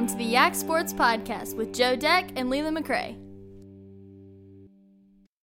Welcome to the Yak Sports Podcast with Joe Deck and Leland McRae.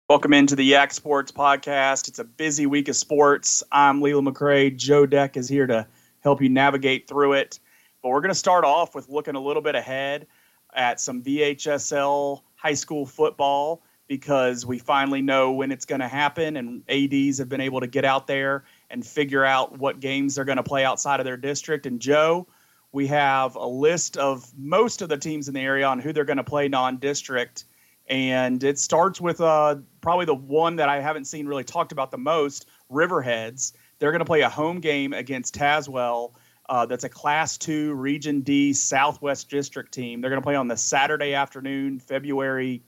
Welcome into the Yak Sports Podcast. It's a busy week of sports. I'm Leland McRae. Joe Deck is here to help you navigate through it. But we're going to start off with looking a little bit ahead at some VHSL high school football because we finally know when it's going to happen, and ADs have been able to get out there and figure out what games they're going to play outside of their district. And Joe, we have a list of most of the teams in the area on who they're going to play non-district, and it starts with uh, probably the one that I haven't seen really talked about the most, Riverheads. They're going to play a home game against Tazewell. Uh, that's a Class Two Region D Southwest District team. They're going to play on the Saturday afternoon, February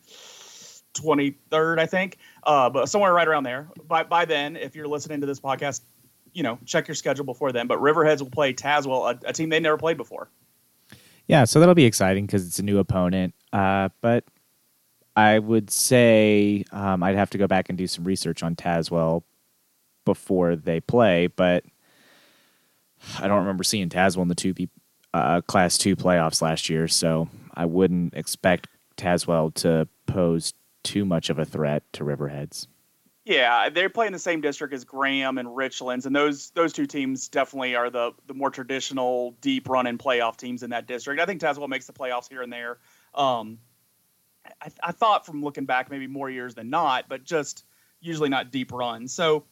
23rd, I think, uh, but somewhere right around there. By by then, if you're listening to this podcast, you know check your schedule before then. But Riverheads will play Tazewell, a, a team they never played before. Yeah, so that'll be exciting because it's a new opponent. Uh, but I would say um, I'd have to go back and do some research on Tazewell before they play, but I don't remember seeing Tazewell in the two B uh, Class Two playoffs last year, so I wouldn't expect Tazewell to pose too much of a threat to Riverheads. Yeah, they're playing the same district as Graham and Richlands, and those those two teams definitely are the the more traditional deep run and playoff teams in that district. I think Tazewell makes the playoffs here and there. Um, I, I thought from looking back, maybe more years than not, but just usually not deep runs. So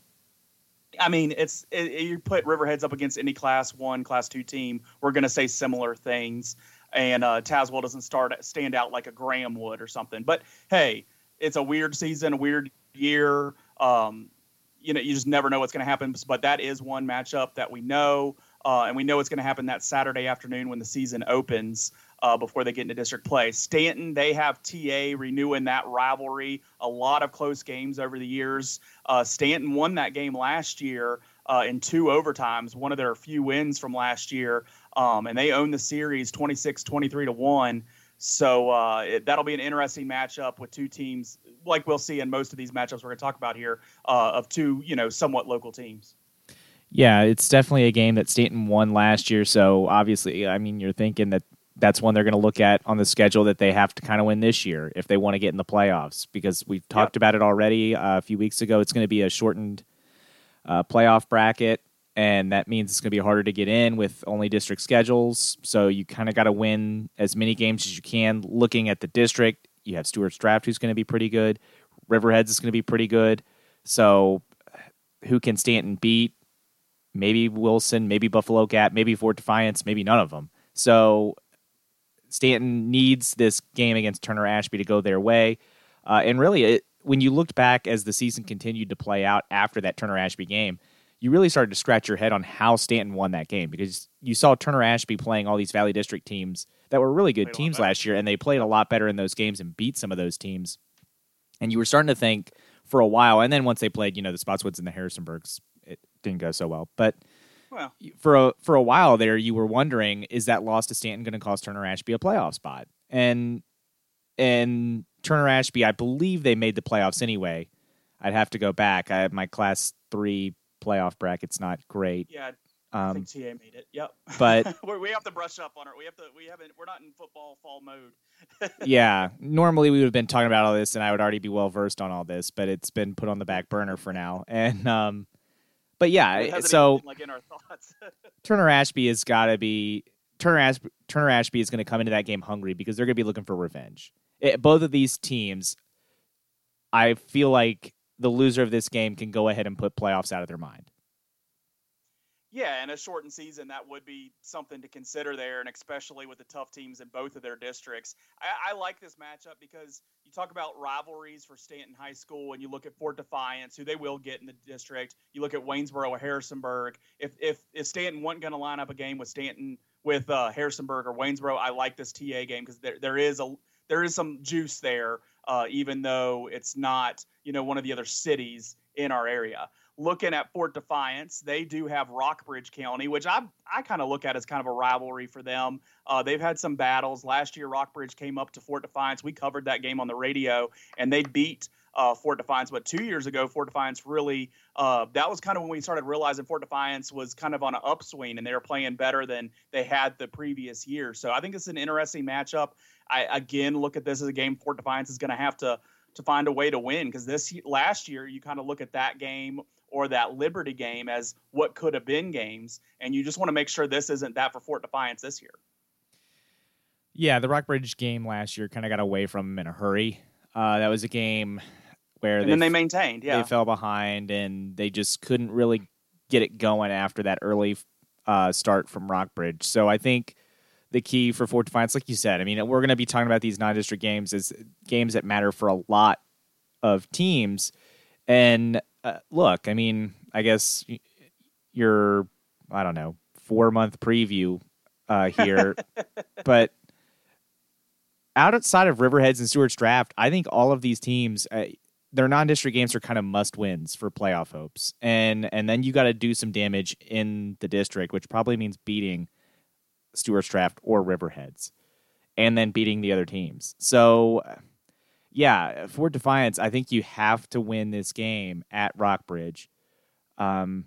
I mean, it's it, you put Riverheads up against any Class One, Class Two team, we're going to say similar things. And uh, Tazewell doesn't start stand out like a Graham would or something. But hey, it's a weird season, a weird year. Um, you know, you just never know what's going to happen. But that is one matchup that we know, uh, and we know it's going to happen that Saturday afternoon when the season opens. Uh, before they get into district play, Staunton they have TA renewing that rivalry. A lot of close games over the years. Uh, Staunton won that game last year uh, in two overtimes, one of their few wins from last year, um, and they own the series 26-23 to one. So uh, it, that'll be an interesting matchup with two teams, like we'll see in most of these matchups we're going to talk about here, uh, of two you know somewhat local teams. Yeah, it's definitely a game that Staunton won last year. So obviously, I mean, you're thinking that that's one they're going to look at on the schedule that they have to kind of win this year if they want to get in the playoffs. Because we've talked yep. about it already uh, a few weeks ago. It's going to be a shortened uh, playoff bracket and that means it's going to be harder to get in with only district schedules. So you kind of got to win as many games as you can. Looking at the district, you have Stuarts Draft, who's going to be pretty good. Riverheads is going to be pretty good. So who can Staunton beat? Maybe Wilson, maybe Buffalo Gap, maybe Fort Defiance, maybe none of them. So Staunton needs this game against Turner Ashby to go their way. Uh, and really, it, when you looked back as the season continued to play out after that Turner Ashby game, you really started to scratch your head on how Staunton won that game because you saw Turner Ashby playing all these Valley District teams that were really good teams last year, and they played a lot better in those games and beat some of those teams. And you were starting to think for a while, and then once they played, you know, the Spotswoods and the Harrisonburgs, it didn't go so well. But well. for a for a while there, you were wondering, is that loss to Staunton going to cost Turner Ashby a playoff spot? And and Turner Ashby, I believe they made the playoffs anyway. I'd have to go back. I have my class three playoff bracket's not great. Yeah, I um, think TA made it. Yep. But we have to brush up on it. We have to. We haven't. We're not in football fall mode. yeah. Normally we would have been talking about all this, and I would already be well versed on all this, but it's been put on the back burner for now. And um, but yeah. So like in our thoughts. Turner Ashby has got to be. Turner Ashby, Turner Ashby is going to come into that game hungry because they're going to be looking for revenge. It, both of these teams, I feel like the loser of this game can go ahead and put playoffs out of their mind. Yeah, and a shortened season that would be something to consider there, and especially with the tough teams in both of their districts. I, I, like this matchup because you talk about rivalries for Staunton High School, and you look at Fort Defiance, who they will get in the district. You look at Waynesboro or Harrisonburg. If if if Staunton wasn't going to line up a game with Staunton with uh, Harrisonburg or Waynesboro, I like this TA game because there there is a there is some juice there, uh, even though it's not you know one of the other cities in our area. Looking at Fort Defiance, they do have Rockbridge County, which I I kind of look at as kind of a rivalry for them. Uh, they've had some battles last year. Rockbridge came up to Fort Defiance. We covered that game on the radio, and they beat uh, Fort Defiance. But two years ago, Fort Defiance really uh, that was kind of when we started realizing Fort Defiance was kind of on an upswing and they were playing better than they had the previous year. So I think it's an interesting matchup. I again look at this as a game Fort Defiance is going to have to to find a way to win because this last year you kind of look at that game or that Liberty game as what could have been games, and you just want to make sure this isn't that for Fort Defiance this year. Yeah, the Rockbridge game last year kind of got away from them in a hurry. Uh, that was a game where and they, then they maintained. Yeah, they fell behind and they just couldn't really get it going after that early uh, start from Rockbridge. So I think the key for Fort Defiance, like you said, I mean, we're going to be talking about these non-district games as games that matter for a lot of teams. And uh, look, I mean, I guess your I don't know four month preview uh, here, but outside of Riverheads and Stuarts Draft, I think all of these teams. Uh, their non-district games are kind of must wins for playoff hopes, and and then you got to do some damage in the district, which probably means beating Stuarts Draft or Riverheads, and then beating the other teams. So, yeah, for Defiance, I think you have to win this game at Rockbridge. Um,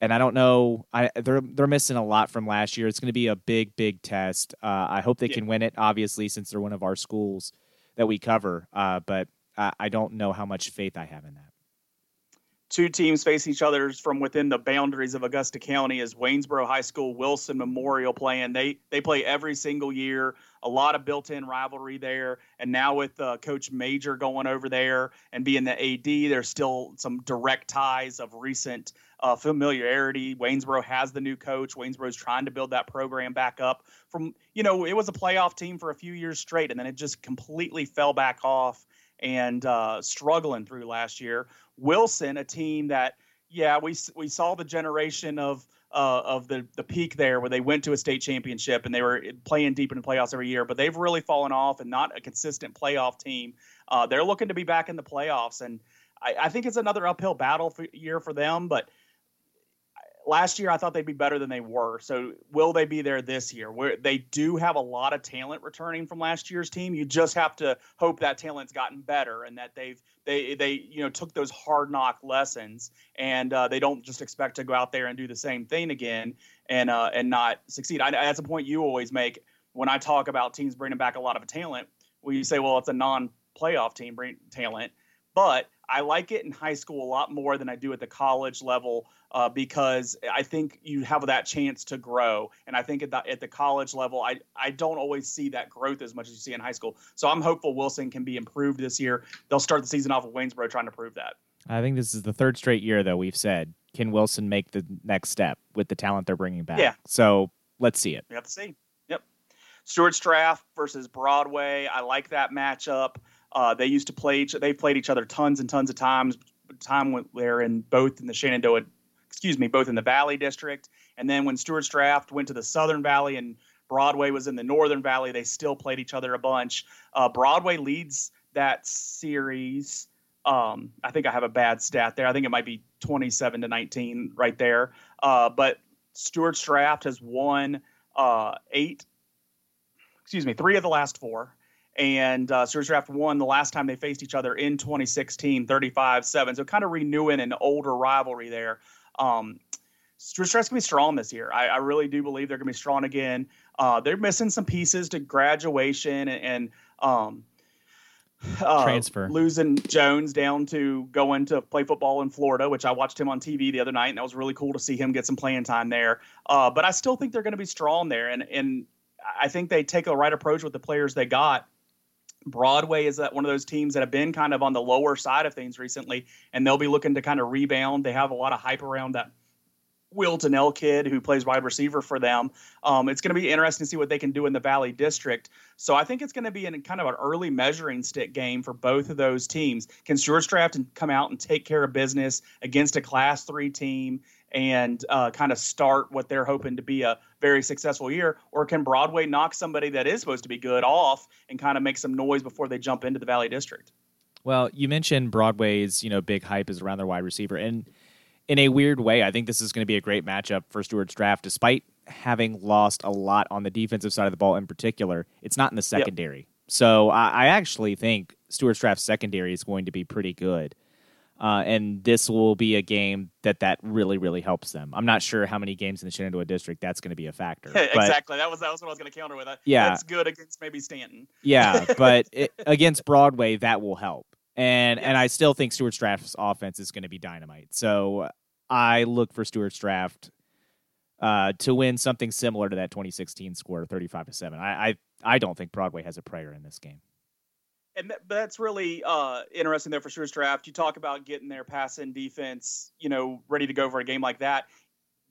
and I don't know. I they're they're missing a lot from last year. It's going to be a big, big test. Uh, I hope they yeah. can win it. Obviously, since they're one of our schools that we cover. Uh, but I, I don't know how much faith I have in that two teams face each other from within the boundaries of Augusta County is Waynesboro High School Wilson Memorial playing. They they play every single year. A lot of built-in rivalry there, and now with uh, Coach Major going over there and being the AD, there's still some direct ties of recent uh, familiarity. Waynesboro has the new coach. Waynesboro is trying to build that program back up. From you know, it was a playoff team for a few years straight, and then it just completely fell back off and uh, struggling through last year. Wilson, a team that, yeah, we we saw the generation of uh, of the the peak there where they went to a state championship and they were playing deep in the playoffs every year, but they've really fallen off and not a consistent playoff team. Uh, they're looking to be back in the playoffs, and I, I think it's another uphill battle for, year for them, but last year I thought they'd be better than they were. So will they be there this year? Where they do have a lot of talent returning from last year's team. You just have to hope that talent's gotten better and that they've they they you know took those hard knock lessons and uh, they don't just expect to go out there and do the same thing again and uh, and not succeed. I, that's a point you always make when I talk about teams bringing back a lot of talent. Where you say, well, it's a non-playoff team bring talent, but I like it in high school a lot more than I do at the college level uh, because I think you have that chance to grow. And I think at the, at the college level, I, I don't always see that growth as much as you see in high school. So I'm hopeful Wilson can be improved this year. They'll start the season off with Waynesboro trying to prove that. I think this is the third straight year, that we've said, can Wilson make the next step with the talent they're bringing back? Yeah. So let's see it. We have to see. Yep. Stuarts Draft versus Broadway. I like that matchup. Uh, they used to play each. They played each other tons and tons of times. Time went they're in both in the Shenandoah, excuse me, both in the Valley District, and then when Stuarts Draft went to the Southern Valley and Broadway was in the Northern Valley, they still played each other a bunch. Uh, Broadway leads that series. Um, I think I have a bad stat there. I think it might be 27 to 19 right there. Uh, but Stuarts Draft has won uh, eight, excuse me, three of the last four and uh, Stuarts Draft won the last time they faced each other in 2016, 35-7. So kind of renewing an older rivalry there. Um, Draft's gonna be strong this year. I, I, really do believe they're gonna be strong again. Uh, they're missing some pieces to graduation and, and um, uh, transfer losing Jones down to going to play football in Florida, which I watched him on TV the other night, and that was really cool to see him get some playing time there. Uh, but I still think they're going to be strong there, and and I think they take a right approach with the players they got Broadway is that one of those teams that have been kind of on the lower side of things recently, and they'll be looking to kind of rebound. They have a lot of hype around that Will Donnell kid who plays wide receiver for them. Um, it's going to be interesting to see what they can do in the Valley District. So I think it's going to be in kind of an early measuring stick game for both of those teams. Can Stuarts Draft come out and take care of business against a Class Three team and uh, kind of start what they're hoping to be a very successful year? Or can Broadway knock somebody that is supposed to be good off and kind of make some noise before they jump into the Valley District? Well, you mentioned Broadway's you know big hype is around their wide receiver, and in a weird way, I think this is going to be a great matchup for Stuarts Draft, despite having lost a lot on the defensive side of the ball in particular. It's not in the secondary. Yep. So I, I actually think Stuarts Draft secondary is going to be pretty good. Uh, and this will be a game that that really really helps them. I'm not sure how many games in the Shenandoah district that's going to be a factor. but- exactly. That was that was what I was going to counter with. That. Yeah. that's good against maybe Staunton. Yeah, but it, against Broadway, that will help. And and I still think Stuarts Draft's offense is going to be dynamite. So I look for Stuarts Draft uh, to win something similar to that 2016 score, 35 to seven. I, I I don't think Broadway has a prayer in this game. And that, that's really uh, interesting there for Stuarts Draft. You talk about getting their pass in defense, you know, ready to go for a game like that.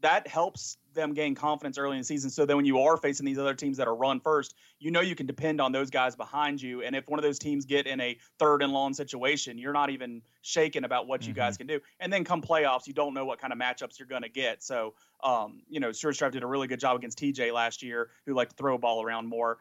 That helps them gain confidence early in the season. So then when you are facing these other teams that are run first, you know you can depend on those guys behind you. And if one of those teams get in a third and long situation, you're not even shaken about what you Mm-hmm. guys can do. And then come playoffs, you don't know what kind of matchups you're going to get. So, um, you know, Draft did a really good job against TJ last year, who liked to throw a ball around more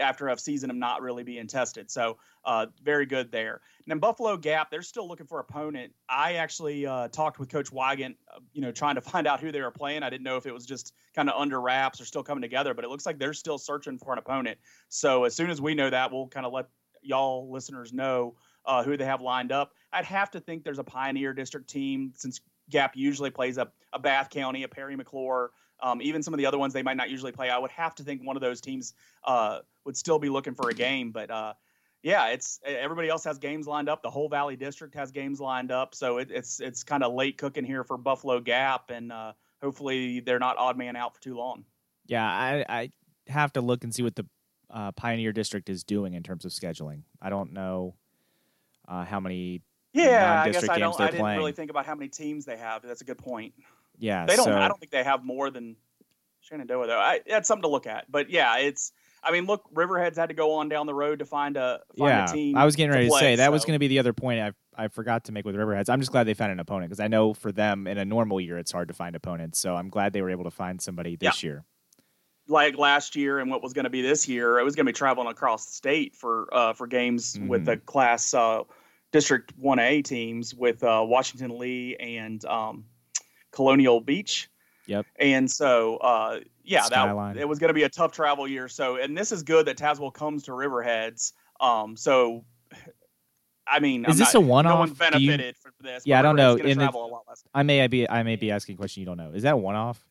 after a season of not really being tested. So, uh, very good there. And then Buffalo Gap, they're still looking for opponent. I actually uh, talked with Coach Wygant, uh, you know, trying to find out who they were playing. I didn't know if it was just kind of under wraps or still coming together, but it looks like they're still searching for an opponent. So as soon as we know that, we'll kind of let y'all listeners know uh, who they have lined up. I'd have to think there's a Pioneer District team since Gap usually plays a, a Bath County, a Parry McCluer, um, even some of the other ones they might not usually play. I would have to think one of those teams uh, would still be looking for a game, but uh, yeah, it's everybody else has games lined up. The whole Valley District has games lined up, so it, it's it's kind of late cooking here for Buffalo Gap, and uh, hopefully they're not odd man out for too long. Yeah, I, I have to look and see what the uh, Pioneer District is doing in terms of scheduling. I don't know uh, how many. Yeah, I guess I don't. I didn't playing. really think about how many teams they have. That's a good point. Yeah, They don't. so- I don't think they have more than Shenandoah though. I, that's something to look at. But yeah, it's. I mean, look, Riverhead's had to go on down the road to find a find yeah, a team. I was getting ready to, play, say that was going to be the other point I I forgot to make with Riverheads. I'm just glad they found an opponent because I know for them in a normal year it's hard to find opponents. So I'm glad they were able to find somebody this year. like last year and what was going to be this year. It was going to be traveling across the state for uh, for games with Mhm. the class uh, District One A teams with uh, Washington Lee and um, Colonial Beach. Yep. And so, uh, yeah, Skyline. that it was going to be a tough travel year. So, and this is good that Tazewell comes to Riverheads. Um, so, I mean, Is I'm this not- a one-off? No one you- benefited for this. Yeah, I don't know. Riverhead's gonna In the- a lot less. I may be I may be asking a question you don't know. Is that one off?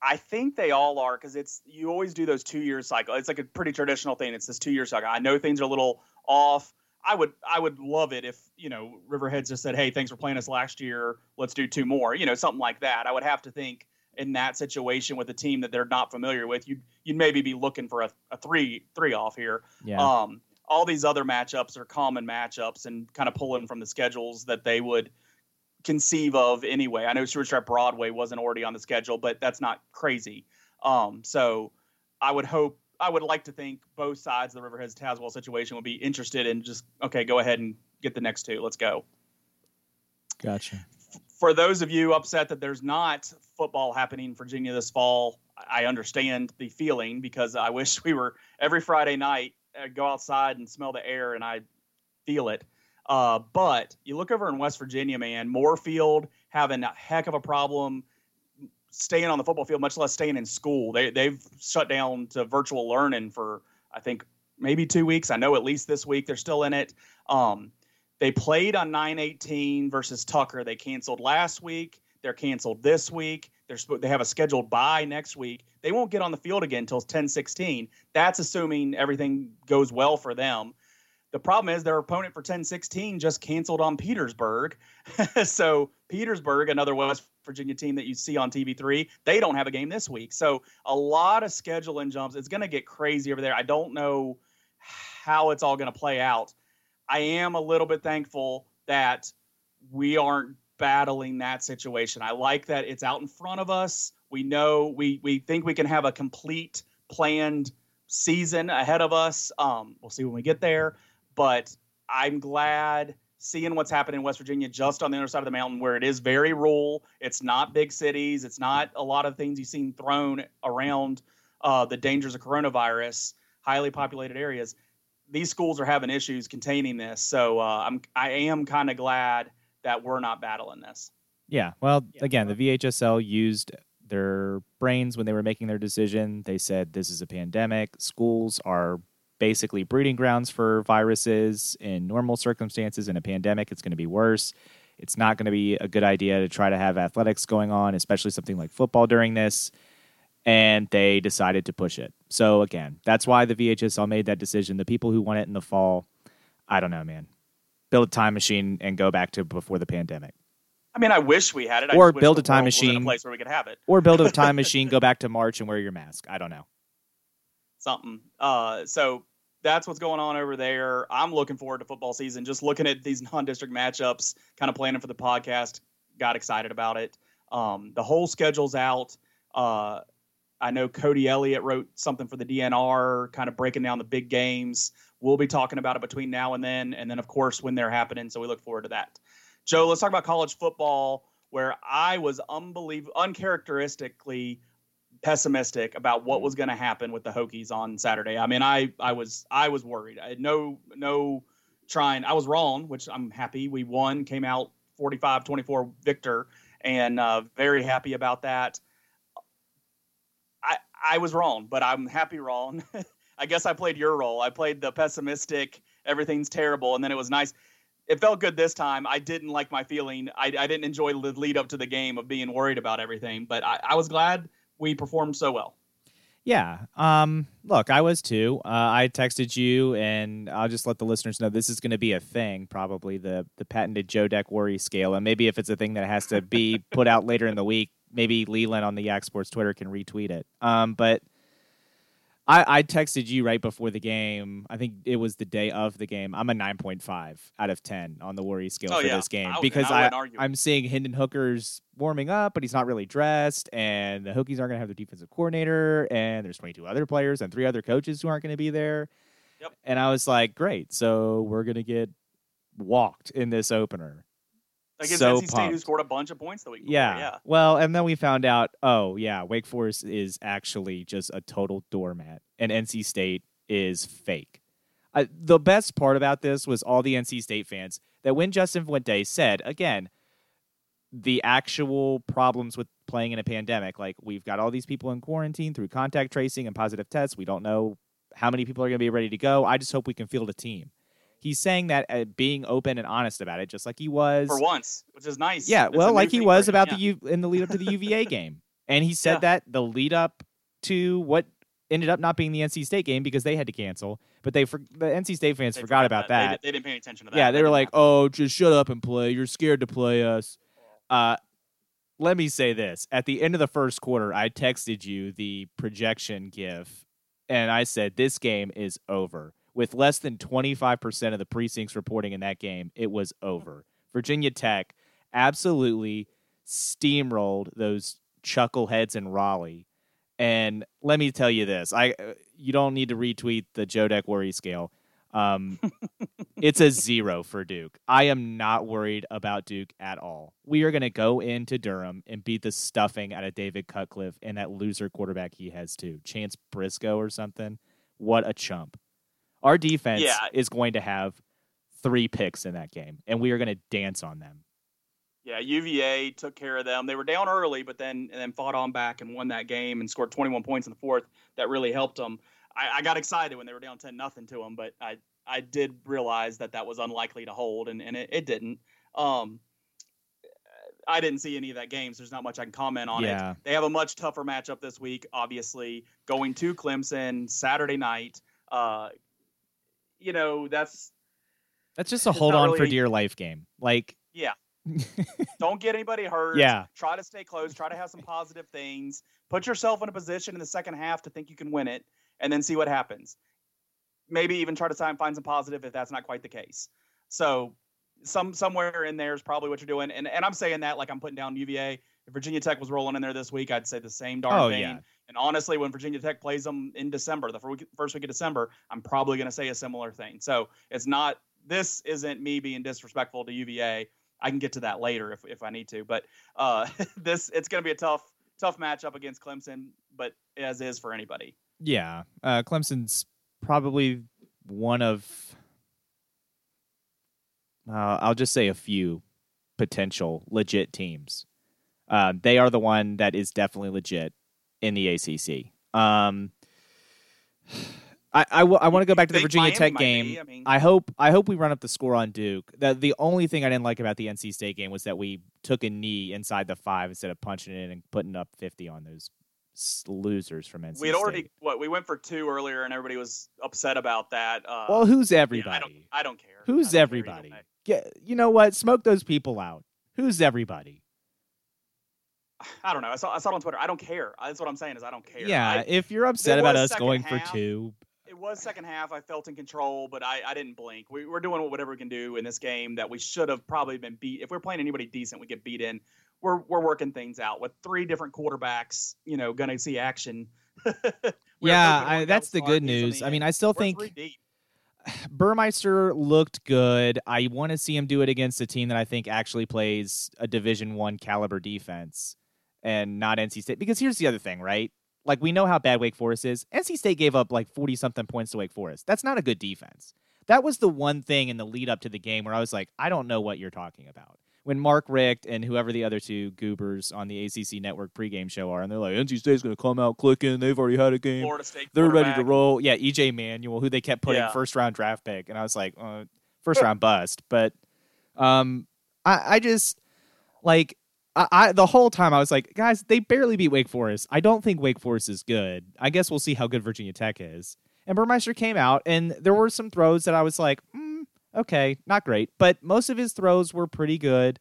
I think they all are because it's you always do those two year cycle. It's like a pretty traditional thing. It's this two year cycle. I know things are a little off. I would I would love it if you know Riverheads just said, "Hey, thanks for playing us last year. Let's do two more." You know, something like that. I would have to think in that situation with a team that they're not familiar with, you'd you'd maybe be looking for a, a three three off here. Yeah. Um, all these other matchups are common matchups and kind of pulling from the schedules that they would conceive of anyway. I know Stuarts Draft Broadway wasn't already on the schedule, but that's not crazy. Um, so I would hope, I would like to think both sides of the Riverheads Tazewell situation would be interested in just, okay, go ahead and get the next two. Let's go. gotcha. For those of you upset that there's not football happening in Virginia this fall, I understand the feeling because I wish we were every Friday night, I'd go outside and smell the air and I feel it. Uh, but you look over in West Virginia, man, Moorefield having a heck of a problem staying on the football field, much less staying in school. They they've shut down to virtual learning for I think maybe two weeks. I know at least this week they're still in it. Um, they played on 918 versus Tucker. They canceled last week. They're canceled this week. They're they have a scheduled bye next week. They won't get on the field again until 1016. That's assuming everything goes well for them. The problem is their opponent for 1016 just canceled on Petersburg. so Petersburg, another West Virginia team that you see on TV3, they don't have a game this week. So a lot of scheduling jumps. It's going to get crazy over there. I don't know how it's all going to play out. I am a little bit thankful that we aren't battling that situation. I like that it's out in front of us. We know we we think we can have a complete planned season ahead of us. Um, we'll see when we get there, but I'm glad seeing what's happening in West Virginia just on the other side of the mountain where it is very rural. It's not big cities. It's not a lot of things you've seen thrown around uh, the dangers of coronavirus, highly populated areas. These schools are having issues containing this, so uh, I'm I am kind of glad that we're not battling this. Yeah. Well, Yeah. again, the VHSL used their brains when they were making their decision. They said this is a pandemic. Schools are basically breeding grounds for viruses in normal circumstances. In a pandemic, it's going to be worse. It's not going to be a good idea to try to have athletics going on, especially something like football during this. And they decided to push it. So, again, that's why the VHSL made that decision. The people who want it in the fall, I don't know, man. Build a time machine and go back to before the pandemic. I mean, I wish we had it. I or build a time machine. a place where we could have it. Or build a time machine, go back to March and wear your mask. I don't know. Something. Uh, so that's what's going on over there. I'm looking forward to football season. Just looking at these non-district matchups, kind of planning for the podcast. Got excited about it. Um, the whole schedule's out. Uh, I know Cody Elliott wrote something for the DNR, kind of breaking down the big games. We'll be talking about it between now and then, and then of course when they're happening. So we look forward to that. Joe, let's talk about college football, where I was unbelievable, uncharacteristically pessimistic about what was going to happen with the Hokies on Saturday. I mean, I I was I was worried. I had no no trying. I was wrong, which I'm happy. We won, came out 45-24 victor, and uh, very happy about that. I I was wrong, but I'm happy wrong. I guess I played your role. I played the pessimistic, everything's terrible, and then it was nice. It felt good this time. I didn't like my feeling. I, I didn't enjoy the lead up to the game of being worried about everything, but I, I was glad we performed so well. Yeah. Um, look, I was too. Uh, I texted you, and I'll just let the listeners know this is going to be a thing, probably the the patented Joe Deck worry scale. And maybe if it's a thing that has to be put out later in the week, maybe Leland on the Yak Sports Twitter can retweet it. Um, but I, I texted you right before the game. I think it was the day of the game. I'm a 9.5 out of 10 on the worry scale Oh, for yeah. this game I- because I, I, I'm seeing Hendon Hooker's warming up, but he's not really dressed, and the Hokies aren't going to have their defensive coordinator, and there's 22 other players and three other coaches who aren't going to be there. Yep. And I was like, great, so we're going to get walked in this opener. Against So NC State, who scored a bunch of points the week before. Yeah. yeah. Well, and then we found out, oh yeah, Wake Forest is actually just a total doormat, and NC State is fake. Uh, the best part about this was all the NC State fans that when Justin Fuente said again, the actual problems with playing in a pandemic, like we've got all these people in quarantine through contact tracing and positive tests. We don't know how many people are going to be ready to go. I just hope we can field a team. He's saying that uh, being open and honest about it, just like he was For once, which is nice. yeah, a well, like he was about yeah. the U in the lead up to the UVA game, and he said Yeah. that the lead up to what ended up not being the NC State game because they had to cancel, but they for, the NC State fans They forgot about They, that. they didn't pay any attention to that. yeah, they That were like, happen. "Oh, just shut up and play. You're scared to play us." Uh, let me say this: at the end of the first quarter, I texted you the projection gif, and I said, "This game is over." With less than 25% of the precincts reporting in that game, it was over. Virginia Tech absolutely steamrolled those chuckleheads in Raleigh. And let me tell you this: I uh, you don't need to retweet the Joe Deck worry scale. Um, it's a zero for Duke. I am not worried about Duke at all. We are going to go into Durham and beat the stuffing out of David Cutcliffe and that loser quarterback he has too, Chance Briscoe or something. What a chump! Our defense Yeah. is going to have three picks in that game, and we are going to dance on them. Yeah, UVA took care of them. They were down early, but then and then fought on back and won that game and scored 21 points in the fourth. That really helped them. I, I got excited when they were down 10 nothing to them, but I I did realize that that was unlikely to hold, and, and it, it didn't. Um, I didn't see any of that game, so there's not much I can comment on Yeah. it. They have a much tougher matchup this week, obviously, going to Clemson Saturday night. Uh, you know, that's That's just a hold on for dear life game. Like, Yeah. don't get anybody hurt. Yeah. Try to stay close. Try to have some positive things. Put yourself in a position in the second half to think you can win it, and then see what happens. Maybe even try to find some positive if that's not quite the case. So, some somewhere in there is probably what you're doing. And and I'm saying that like I'm putting down UVA. If Virginia Tech was rolling in there this week, I'd say the same darn Oh, thing. yeah. And honestly, when Virginia Tech plays them in December, the first week of December, I'm probably going to say a similar thing. So it's not. This isn't me being disrespectful to UVA. I can get to that later if, if I need to. But uh, this it's going to be a tough tough matchup against Clemson, but as is for anybody. yeah, uh, Clemson's probably one of, uh, I'll just say a few potential legit teams. Uh, they are the one that is definitely legit in the ACC. Um, I I, w- I want to go back to the Virginia Tech game. I mean- I hope I hope we run up the score on Duke. The the only thing I didn't like about the NC State game was that we took a knee inside the five instead of punching it in and putting up fifty on those losers from NC We had already State. what we went for two earlier, and everybody was upset about that. Uh, Well, who's yeah, everybody? I don't. I don't care. Who's don't everybody? way. Get, you know what? Smoke those people out. Who's everybody? I don't know. I saw. I saw it on Twitter. I don't care. That's what I'm saying. Is I don't care. Yeah, I, if you're upset about us going half. for two, it was second half. I felt in control, but I, I didn't blink. We, we're doing whatever we can do in this game that we should have probably been beat. If we're playing anybody decent, we get beat in. We're we're working things out with three different quarterbacks. You know, going to see action. Yeah, I, that's the good news. I mean, I still think. Burmeister looked good. I want to see him do it against a team that I think actually plays a Division One caliber defense and not NC State. Because here's the other thing, right? Like we know how bad Wake Forest is. NC State gave up like forty something points to Wake Forest. That's not a good defense. That was the one thing in the lead up to the game where I was like, I don't know what you're talking about. When Mark Richt and whoever the other two goobers on the ACC network pregame show are, and they're like, NC State's going to come out clicking. They've already had a game. Florida State. They're ready to roll. Yeah, EJ Manuel, who they kept putting Yeah. first round draft pick, and I was like, uh, first round bust. But um, I, I just like I, I the whole time I was like, guys, they barely beat Wake Forest. I don't think Wake Forest is good. I guess we'll see how good Virginia Tech is. And Burmeister came out, and there were some throws that I was like, mm, okay, not great, but most of his throws were pretty good.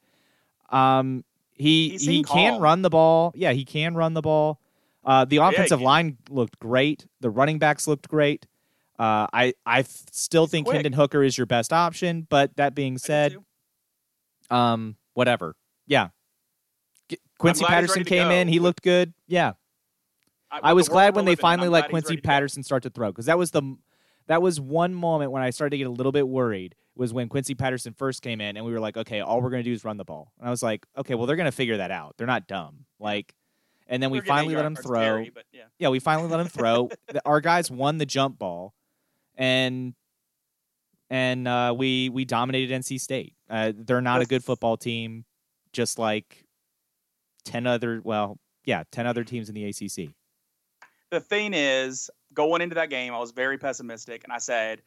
Um, he He can run the ball. Yeah, he can run the ball. Uh, the offensive he- line looked great. The running backs looked great. Uh, I I still He's think quick. Hendon Hooker is your best option, but that being said, um, whatever. Yeah, Quincy Patterson came in. He looked good. Yeah, I with was the glad when they finally let Quincy to. Patterson start to throw because that was the that was one moment when I started to get a little bit worried was when Quincy Patterson first came in and we were like, okay, all we're gonna do is run the ball, and I was like, okay, well they're gonna figure that out. They're not dumb. Like, and then we finally let him throw. but yeah. Yeah, we finally let him throw. Our guys won the jump ball, and and uh, we we dominated NC State. Uh, they're not a good football team, just like ten other. Well, yeah, ten other teams in the ACC. the thing is, going into that game, I was very pessimistic, and I said,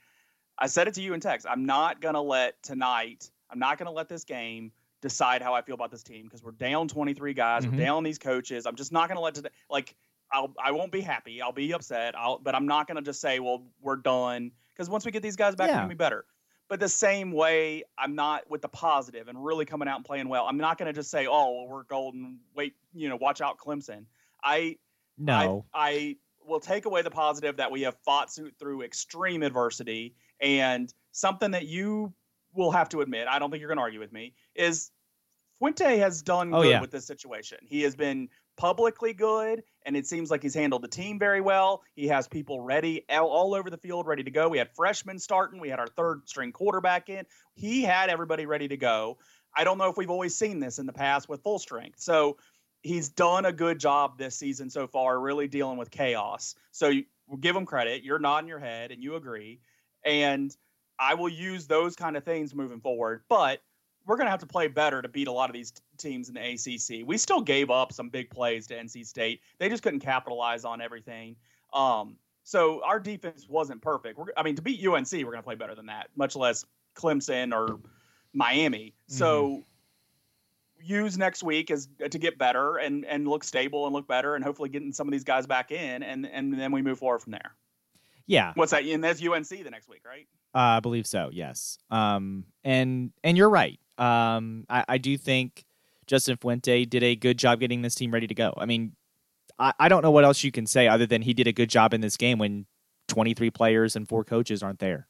I said it to you in text. I'm not gonna let tonight. I'm not gonna let this game decide how I feel about this team because we're down 23 guys. Mhm. We're down these coaches. I'm just not gonna let today. Like, I'll I won't be happy. I'll be upset. I'll, but I'm not gonna just say, well, we're done because once we get these guys back, Yeah. we're gonna be better. But the same way, I'm not with the positive and really coming out and playing well. I'm not gonna just say, oh, well, we're golden. Wait, you know, watch out, Clemson. I No, I, I will take away the positive that we have fought through, through extreme adversity and something that you will have to admit, I don't think you're going to argue with me, is Fuente has done Oh, good yeah. with this situation. He has been publicly good, and it seems like he's handled the team very well. He has people ready all, over the field, ready to go. We had freshmen starting. We had our third string quarterback in. He had everybody ready to go. I don't know if we've always seen this in the past with full strength. So he's done a good job this season so far, really dealing with chaos. So you, give him credit. You're nodding your head and you agree. And I will use those kind of things moving forward. But we're going to have to play better to beat a lot of these t- teams in the ACC. We still gave up some big plays to NC State. They just couldn't capitalize on everything. Um, so our defense wasn't perfect. We're, I mean, to beat UNC, we're going to play better than that, much less Clemson or Miami. So use next week as to get better and and look stable and look better and hopefully getting some of these guys back in and and then we move forward from there. yeah, What's that? And that's UNC the next week, right? uh, I believe so. Yes, um, and and you're right. Um, I, I do think Justin Fuente did a good job getting this team ready to go. I mean, I, I don't know what else you can say other than he did a good job in this game when 23 players and four coaches aren't there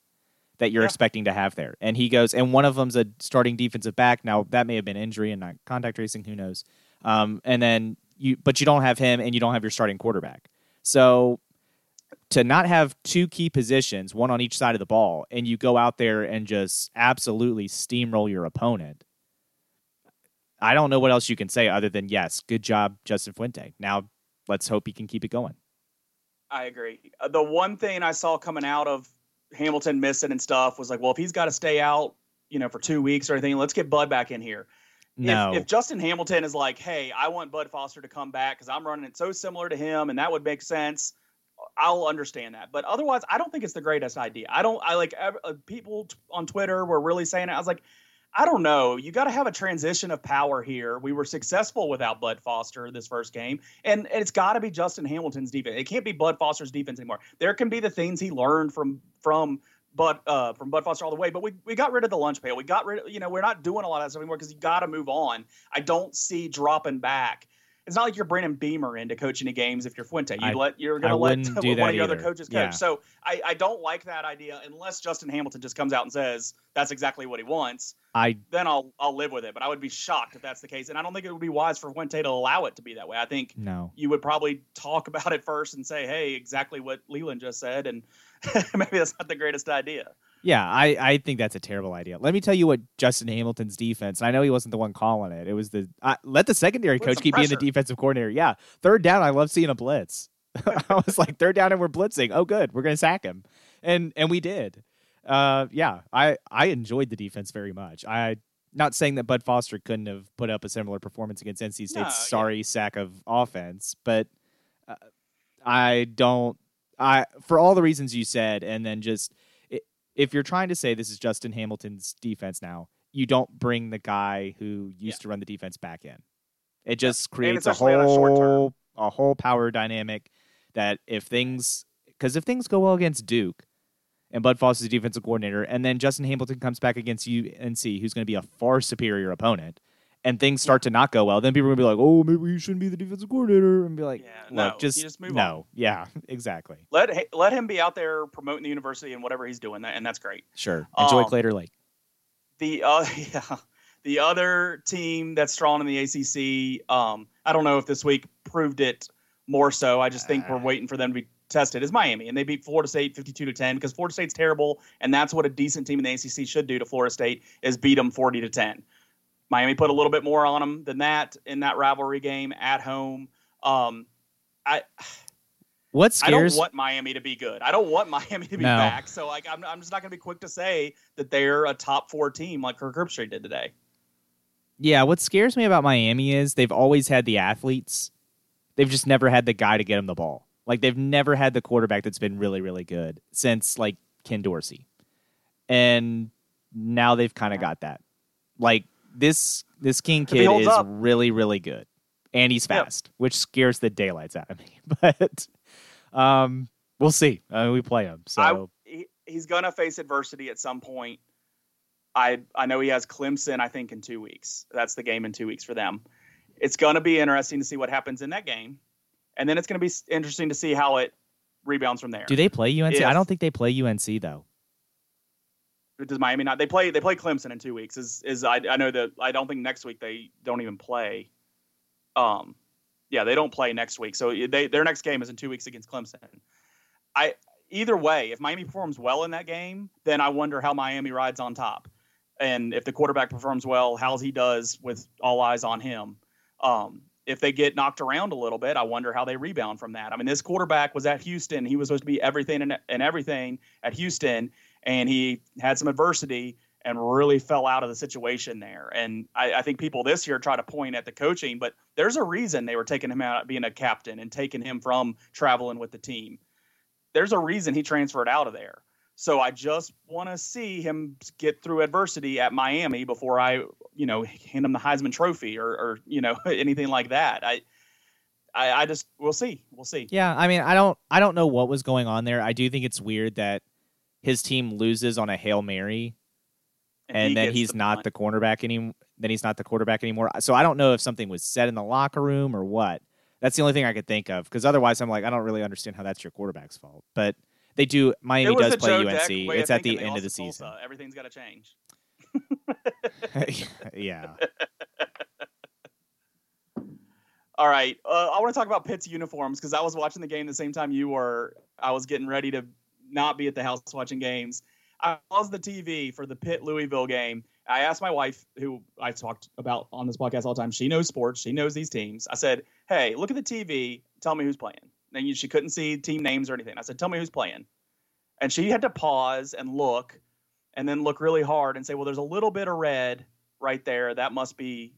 that you're Yeah. expecting to have there. And he goes, and one of them's a starting defensive back. Now that may have been injury and not contact tracing. Who knows? Um, and then you, but you don't have him, and you don't have your starting quarterback. So to not have two key positions, one on each side of the ball, and you go out there and just absolutely steamroll your opponent. I don't know what else you can say other than yes, good job, Justin Fuente. Now let's hope he can keep it going. I agree. Uh, The one thing I saw coming out of Hamilton missing and stuff was like, well, if he's got to stay out, you know, for two weeks or anything, let's get Bud back in here. No, If, if Justin Hamilton is like, hey, I want Bud Foster to come back because I'm running it so similar to him and that would make sense, I'll understand that. But otherwise, I don't think it's the greatest idea. I don't. I like uh, people t- on Twitter were really saying it. I was like, I don't know. You got to have a transition of power here. We were successful without Bud Foster this first game, and, and it's got to be Justin Hamilton's defense. It can't be Bud Foster's defense anymore. There can be the things he learned from from Bud uh, from Bud Foster all the way, but we we got rid of the lunch pail. We got rid of you know we're not doing a lot of that stuff anymore because you got to move on. I don't see dropping back it's not like you're bringing Beamer into coaching the games if you're Fuente. You let you're going to let one of your other coaches coach. Yeah. So I, I don't like that idea unless Justin Hamilton just comes out and says that's exactly what he wants. I then I'll I'll live with it. But I would be shocked if that's the case, and I don't think it would be wise for Fuente to allow it to be that way. I think no, you would probably talk about it first and say, hey, exactly what Leland just said, and maybe that's not the greatest idea. Yeah, I, I think that's a terrible idea. Let me tell you what Justin Hamilton's defense. I know he wasn't the one calling it. It was the let the secondary coach keep pressure. being the defensive coordinator. Yeah, third down. I love seeing a blitz. I was like third down and we're blitzing. Oh, good, we're gonna sack him, and and we did. Uh, yeah, I I enjoyed the defense very much. I not saying that Bud Foster couldn't have put up a similar performance against NC State's no, sorry yeah. sack of offense, but uh, I don't. I for all the reasons you said, and then just if you're trying to say this is Justin Hamilton's defense now, you don't bring the guy who used yeah. to run the defense back in. It just yeah. creates a whole a, a whole power dynamic that if things because if things go well against Duke and Bud Foster's defensive coordinator, and then Justin Hamilton comes back against UNC, who's going to be a far superior opponent, and things start to not go well, then people are going to be like, "Oh, maybe you shouldn't be the defensive coordinator," and be like, yeah, "Look, no, just, just move no, on. yeah, exactly." Let let him be out there promoting the university and whatever he's doing, and that's great. Sure, enjoy um, Claytor Lake. The uh, yeah, the other team that's strong in the ACC, um, I don't know if this week proved it more so. I just think we're uh. waiting for them to be tested is Miami, and they beat Florida State 52 to 10 because Florida State's terrible, and that's what a decent team in the ACC should do to Florida State is beat them 40 to 10. Miami put a little bit more on them than that in that rivalry game at home. Um, I what scares? I don't want Miami to be good. I don't want Miami to be no. back. So like, I'm I'm just not going to be quick to say that they're a top four team like Kirk Herbstreit did today. Yeah, what scares me about Miami is they've always had the athletes. They've just never had the guy to get them the ball. Like they've never had the quarterback that's been really really good since like Ken Dorsey, and now they've kind of got that. Like this this King kid is up. really really good, and he's fast, yep. which scares the daylights out of me. But um, we'll see. I mean, we play him, so I, he, he's gonna face adversity at some point. I I know he has Clemson. I think in two weeks. That's the game in two weeks for them. It's gonna be interesting to see what happens in that game, and then it's gonna be interesting to see how it rebounds from there. Do they play UNC? If, I don't think they play UNC though does Miami not? They play they play Clemson in two weeks. Is is I, I know that I don't think next week they don't even play. Um, yeah, they don't play next week. So they their next game is in two weeks against Clemson. I either way, if Miami performs well in that game, then I wonder how Miami rides on top, and if the quarterback performs well, how he does with all eyes on him. Um, if they get knocked around a little bit, I wonder how they rebound from that. I mean, this quarterback was at Houston. He was supposed to be everything and, and everything at Houston, and he had some adversity and really fell out of the situation there. And I, I, think people this year try to point at the coaching, but there's a reason they were taking him out being a captain and taking him from traveling with the team. There's a reason he transferred out of there. So I just want to see him get through adversity at Miami before I, you know, hand him the Heisman Trophy or, or you know, anything like that. I, I, I just we'll see, we'll see. Yeah, I mean, I don't, I don't know what was going on there. I do think it's weird that his team loses on a hail mary, and, and he then he's the not point. the cornerback anymore. Then he's not the quarterback anymore. So I don't know if something was said in the locker room or what. That's the only thing I could think of because otherwise I'm like I don't really understand how that's your quarterback's fault. But they do. Miami does play Joe UNC. It's at the end of the season. Tulsa. Everything's got to change. yeah. All right. Uh, I want to talk about Pitt's uniforms because I was watching the game the same time you were. I was getting ready to not be at the house watching games. I paused the TV for the Pitt Louisville game. I asked my wife, who I talked about on this podcast all the time. She knows sports. She knows these teams. I said, "Hey, look at the TV. Tell me who's playing." And she couldn't see team names or anything. I said, "Tell me who's playing." And she had to pause and look, and then look really hard and say, "Well, there's a little bit of red right there. That must be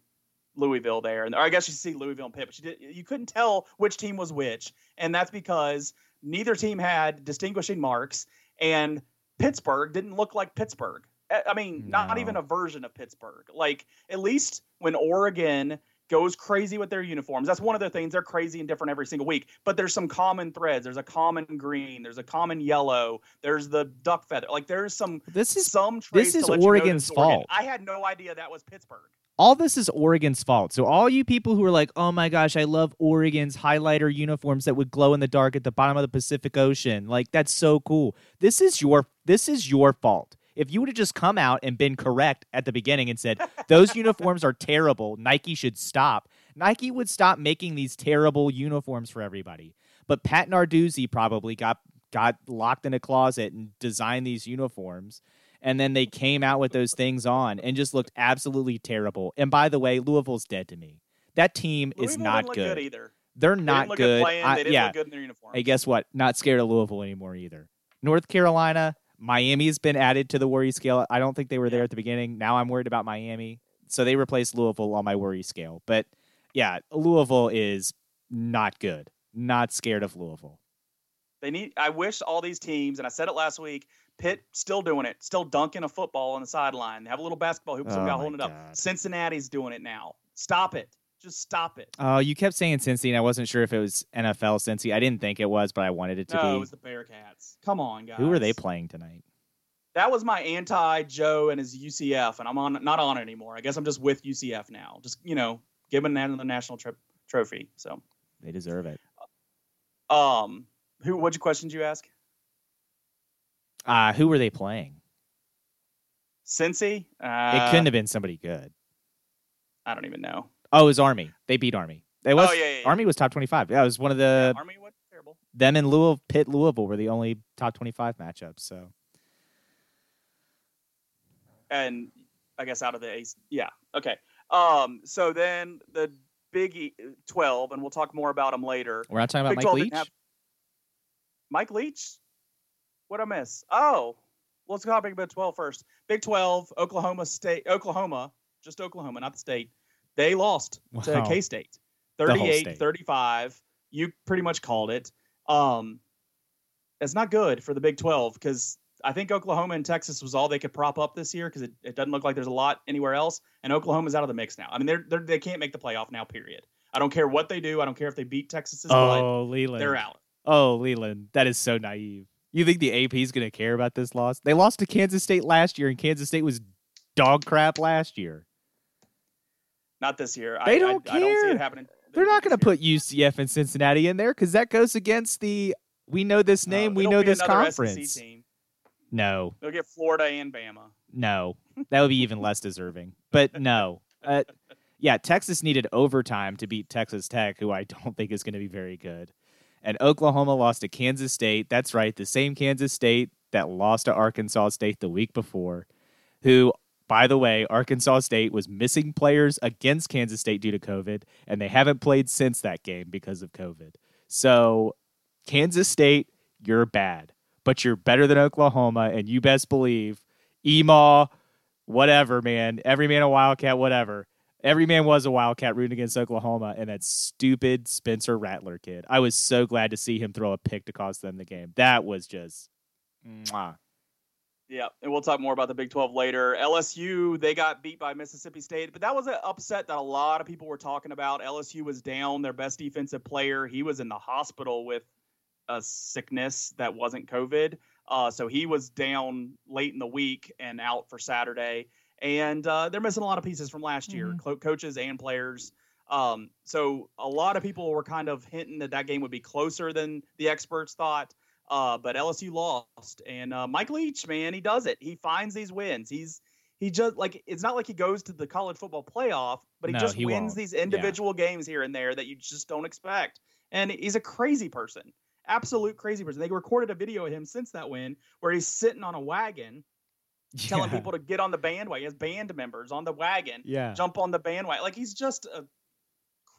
Louisville there." And I guess you see Louisville and Pitt, but did, you couldn't tell which team was which, and that's because Neither team had distinguishing marks, and Pittsburgh didn't look like Pittsburgh. I mean, no. not even a version of Pittsburgh. Like at least when Oregon goes crazy with their uniforms. That's one of the things. They're crazy and different every single week, but there's some common threads. There's a common green. There's a common yellow. There's the duck feather. Like there's some. This is some. This is Oregon's you know fault. I had no idea that was Pittsburgh. All this is Oregon's fault. So all you people who are like, "Oh my gosh, I love Oregon's highlighter uniforms that would glow in the dark at the bottom of the Pacific Ocean. Like that's so cool." This is your this is your fault. If you would have just come out and been correct at the beginning and said, those uniforms are terrible, Nike should stop, Nike would stop making these terrible uniforms for everybody. But Pat Narduzzi probably got got locked in a closet and designed these uniforms. And then they came out with those things on and just looked absolutely terrible. And by the way, Louisville's dead to me. That team Louisville is not good. good. either. They're not they good. good I, yeah. Good hey, guess what? Not scared of Louisville anymore either. North Carolina, Miami's been added to the worry scale. I don't think they were there at the beginning. Now I'm worried about Miami. So they replaced Louisville on my worry scale. But yeah, Louisville is not good. Not scared of Louisville. They need I wish all these teams, and I said it last week, Pitt still doing it, still dunking a football on the sideline. They have a little basketball hoop, some oh guy holding God. it up. Cincinnati's doing it now. Stop it. Just stop it. Oh, uh, you kept saying Cincy, and I wasn't sure if it was NFL Cincy. I didn't think it was, but I wanted it to no, be. it was the Bearcats. Come on, guys. Who are they playing tonight? That was my anti Joe and his UCF, and I'm on not on it anymore. I guess I'm just with UCF now. Just you know, giving them the national trip trophy. So they deserve it. Um, who? What questions you ask? Uh, who were they playing? Cincy. Uh, it couldn't have been somebody good. I don't even know. Oh, it was Army. They beat Army. It was oh, yeah, yeah, yeah. Army was top twenty five. Yeah, it was one of the Army was terrible. Them and Louisville, Pitt, Louisville were the only top twenty five matchups. So, and I guess out of the ace, yeah, okay. Um, so then the Big Twelve, and we'll talk more about them later. We're not talking about Big Mike Leach. Have... Mike Leach. What I miss? Oh, let's talk Big Twelve first. Big Twelve, Oklahoma State, Oklahoma, just Oklahoma, not the state they lost wow. to K State 38 35. You pretty much called it. Um, it's not good for the Big 12 because I think Oklahoma and Texas was all they could prop up this year because it, it doesn't look like there's a lot anywhere else. And Oklahoma's out of the mix now. I mean, they're, they're, they can't make the playoff now, period. I don't care what they do. I don't care if they beat Texas's oh, Leland. They're out. Oh, Leland. That is so naive. You think the AP is going to care about this loss? They lost to Kansas State last year, and Kansas State was dog crap last year. Not this year. They I, don't I, care. I don't see it happening. They're not going to put UCF and Cincinnati in there because that goes against the we know this name, uh, we know this conference. No. They'll get Florida and Bama. No. That would be even less deserving. But no. Uh, yeah, Texas needed overtime to beat Texas Tech, who I don't think is going to be very good. And Oklahoma lost to Kansas State. That's right, the same Kansas State that lost to Arkansas State the week before, who by the way, Arkansas State was missing players against Kansas State due to COVID, and they haven't played since that game because of COVID. So, Kansas State, you're bad, but you're better than Oklahoma, and you best believe Emaw, whatever, man, every man a Wildcat, whatever. Every man was a Wildcat rooting against Oklahoma, and that stupid Spencer Rattler kid. I was so glad to see him throw a pick to cost them the game. That was just, mwah. Yeah, and we'll talk more about the Big 12 later. LSU, they got beat by Mississippi State, but that was an upset that a lot of people were talking about. LSU was down their best defensive player. He was in the hospital with a sickness that wasn't COVID. Uh, so he was down late in the week and out for Saturday. And uh, they're missing a lot of pieces from last year, mm-hmm. coaches and players. Um, so a lot of people were kind of hinting that that game would be closer than the experts thought. Uh, but LSU lost, and uh, Mike Leach, man, he does it. He finds these wins. He's he just like it's not like he goes to the college football playoff, but he no, just he wins won't. these individual yeah. games here and there that you just don't expect. And he's a crazy person, absolute crazy person. They recorded a video of him since that win where he's sitting on a wagon. Yeah. Telling people to get on the bandwagon. Has band members on the wagon. Yeah. Jump on the bandwagon. Like he's just a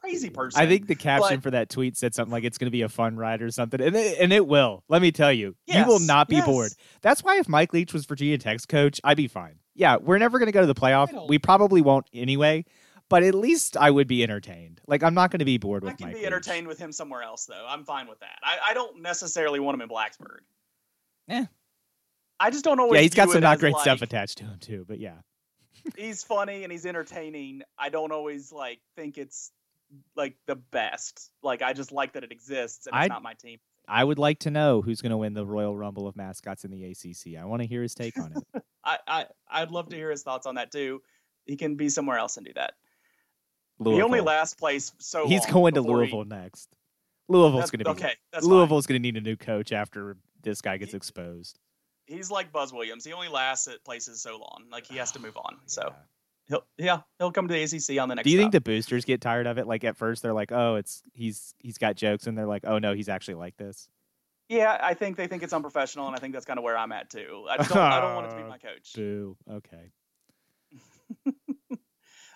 crazy person. I think the caption but, for that tweet said something like it's going to be a fun ride or something, and it, and it will. Let me tell you, yes, you will not be yes. bored. That's why if Mike Leach was Virginia Tech's coach, I'd be fine. Yeah, we're never going to go to the playoff. We probably won't anyway. but at least I would be entertained. Like I'm not going to be bored with Mike. I can Mike be Leach. entertained with him somewhere else, though. I'm fine with that. I, I don't necessarily want him in Blacksburg. Eh. I just don't always. Yeah, he's got some not great like, stuff attached to him too. But yeah, He's funny and he's entertaining. I don't always like think it's like the best. Like I just like that it exists and it's I'd- not my team. I would like to know who's going to win the Royal Rumble of mascots in the ACC. I want to hear his take on it. I, I I'd love to hear his thoughts on that too. He can be somewhere else and do that. Louisville. He only last place so He's going to before he- Louisville next. Louisville's going to be okay. That's. Louisville's going to need a new coach after this guy gets He- exposed. He's like Buzz Williams. He only lasts at places so long. Like he has to move on. So Yeah. he'll yeah he'll come to the ACC on the next. Do you think stop. the boosters get tired of it? Like at first they're like, "Oh, it's he's he's got jokes," and they're like, "Oh no, he's actually like this." Yeah, I think they think it's unprofessional, and I think that's kind of where I'm at too. I don't, I don't want it to be my coach. Boo. Okay.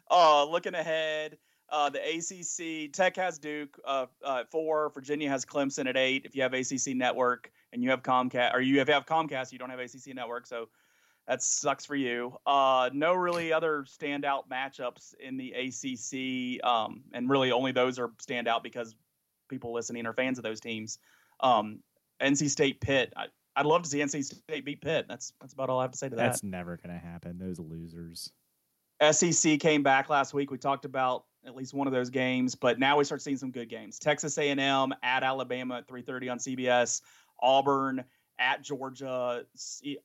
Uh, looking ahead, uh, the ACC Tech has Duke uh, uh, at four. Virginia has Clemson at eight. If you have ACC Network and you have Comcast, or you have, have Comcast, you don't have ACC Network, so that sucks for you. Uh, no really other standout matchups in the ACC, um, and really only those are standout because people listening are fans of those teams. Um, NC State Pitt. I, I'd love to see NC State beat Pitt. That's that's about all I have to say to that. That's never going to happen. Those losers. SEC came back last week. We talked about at least one of those games, but now we start seeing some good games. Texas A&M at Alabama at 3:30 on CBS. Auburn at Georgia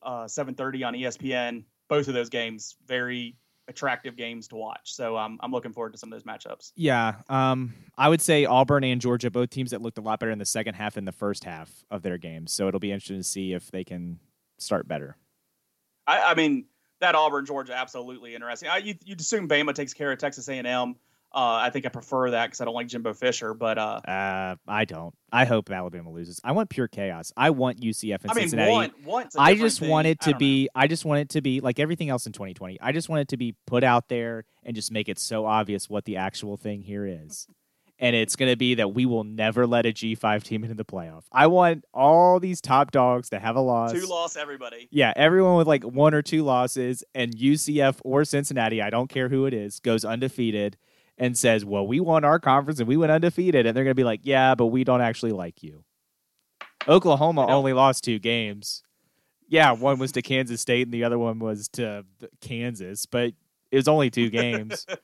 uh, 7:30 on ESPN. Both of those games very attractive games to watch. So um, I'm looking forward to some of those matchups. Yeah, um, I would say Auburn and Georgia, both teams that looked a lot better in the second half and the first half of their games. So it'll be interesting to see if they can start better. I, I mean that Auburn Georgia absolutely interesting. I, you, you'd assume Bama takes care of Texas A&M. Uh, I think I prefer that because I don't like Jimbo Fisher, but uh, Uh, I don't. I hope Alabama loses. I want pure chaos. I want UCF and I mean Cincinnati. want want's a I just thing. want it to don't know. be. I just want it to be like everything else in 2020. I just want it to be put out there and just make it so obvious what the actual thing here is. And it's going to be that we will never let a G5 team into the playoff. I want all these top dogs to have a loss. two loss everybody. Yeah, everyone with like one or two losses, and UCF or Cincinnati, I don't care who it is, goes undefeated and says, Well, we won our conference and we went undefeated. And they're going to be like, Yeah, but we don't actually like you. Oklahoma only lost two games. Yeah, one was to Kansas State and the other one was to Kansas, but it was only two games.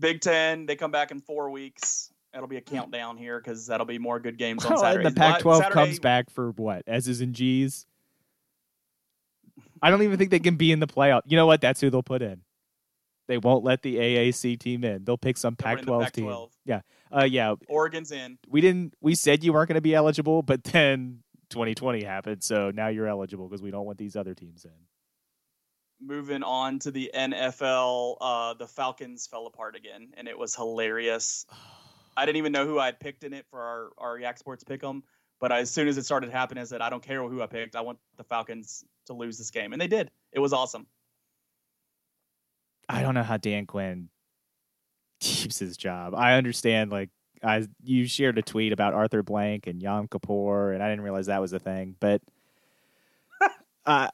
Big Ten, they come back in four weeks. That'll be a countdown here because that'll be more good games on Saturday. the Pac 12 Saturday- comes back for what? S's and G's? I don't even think they can be in the playoff. You know what? That's who they'll put in. They won't let the AAC team in. They'll pick some They'll bring the Pac 12 team. Pac-12. Yeah. Uh, yeah. Oregon's in. We didn't. We said you weren't going to be eligible, but then 2020 happened, so now you're eligible because we don't want these other teams in. Moving on to the NFL, uh, the Falcons fell apart again, and it was hilarious. I didn't even know who I had picked in it for our, our Yak Sports Pick'em, but as soon as it started happening, I said, I don't care who I picked. I want the Falcons to lose this game. And they did. It was awesome. I don't know how Dan Quinn keeps his job. I understand, like, I you shared a tweet about Arthur Blank and Yom Kippur, and I didn't realize that was a thing. But uh,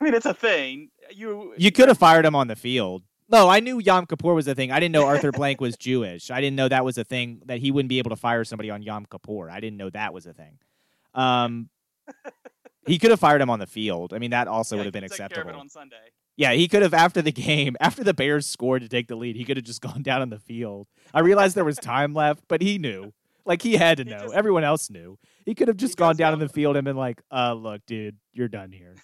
I mean, it's a thing. You you could have fired him on the field. No, I knew Yom Kippur was a thing. I didn't know Arthur Blank was Jewish. I didn't know that was a thing that he wouldn't be able to fire somebody on Yom Kippur. I didn't know that was a thing. Um, he could have fired him on the field. I mean, that also yeah, would have been you can take care of acceptable. on Sunday. Yeah, he could have after the game, after the Bears scored to take the lead, he could have just gone down on the field. I realized there was time left, but he knew. Like he had to know. just- Everyone else knew. He could have just gone down down on the field and been like, "Uh, look, dude, you're done here.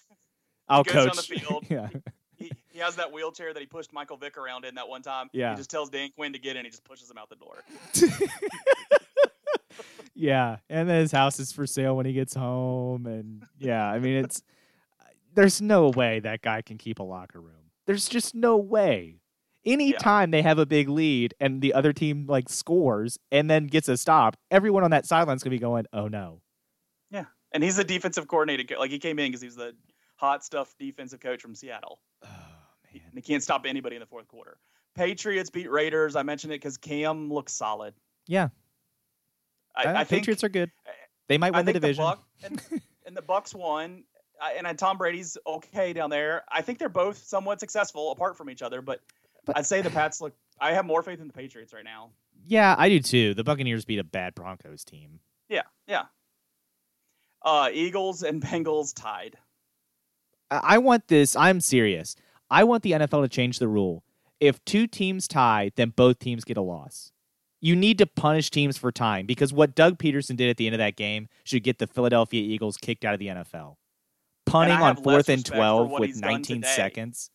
I'll coach." the field. yeah. He, he has that wheelchair that he pushed Michael Vick around in that one time. Yeah. He just tells Dan Quinn to get in. He just pushes him out the door. yeah, and then his house is for sale when he gets home, and yeah, I mean it's there's no way that guy can keep a locker room. There's just no way. Anytime they have a big lead and the other team like scores and then gets a stop, everyone on that sideline's gonna be going, "Oh no." Yeah, and he's the defensive coordinator. Like he came in because he's the hot stuff defensive coach from Seattle. Oh man. He can't stop anybody in the fourth quarter. Patriots beat Raiders. I mentioned it because Cam looks solid. Yeah, I, uh, I think Patriots are good. They might I win the think division. Buck, and, and the Bucks won. I- And Tom Brady's okay down there. I think they're both somewhat successful apart from each other, but But- I'd say the Pats look. I have more faith in the Patriots right now. Yeah, I do too. The Buccaneers beat a bad Broncos team. Yeah, yeah. Uh, Eagles and Bengals tied. I want this. I'm serious. I want the NFL to change the rule. If two teams tie, then both teams get a loss. You need to punish teams for tying because what Doug Pederson did at the end of that game should get the Philadelphia Eagles kicked out of the NFL. Punting on fourth and 12 with 19 seconds.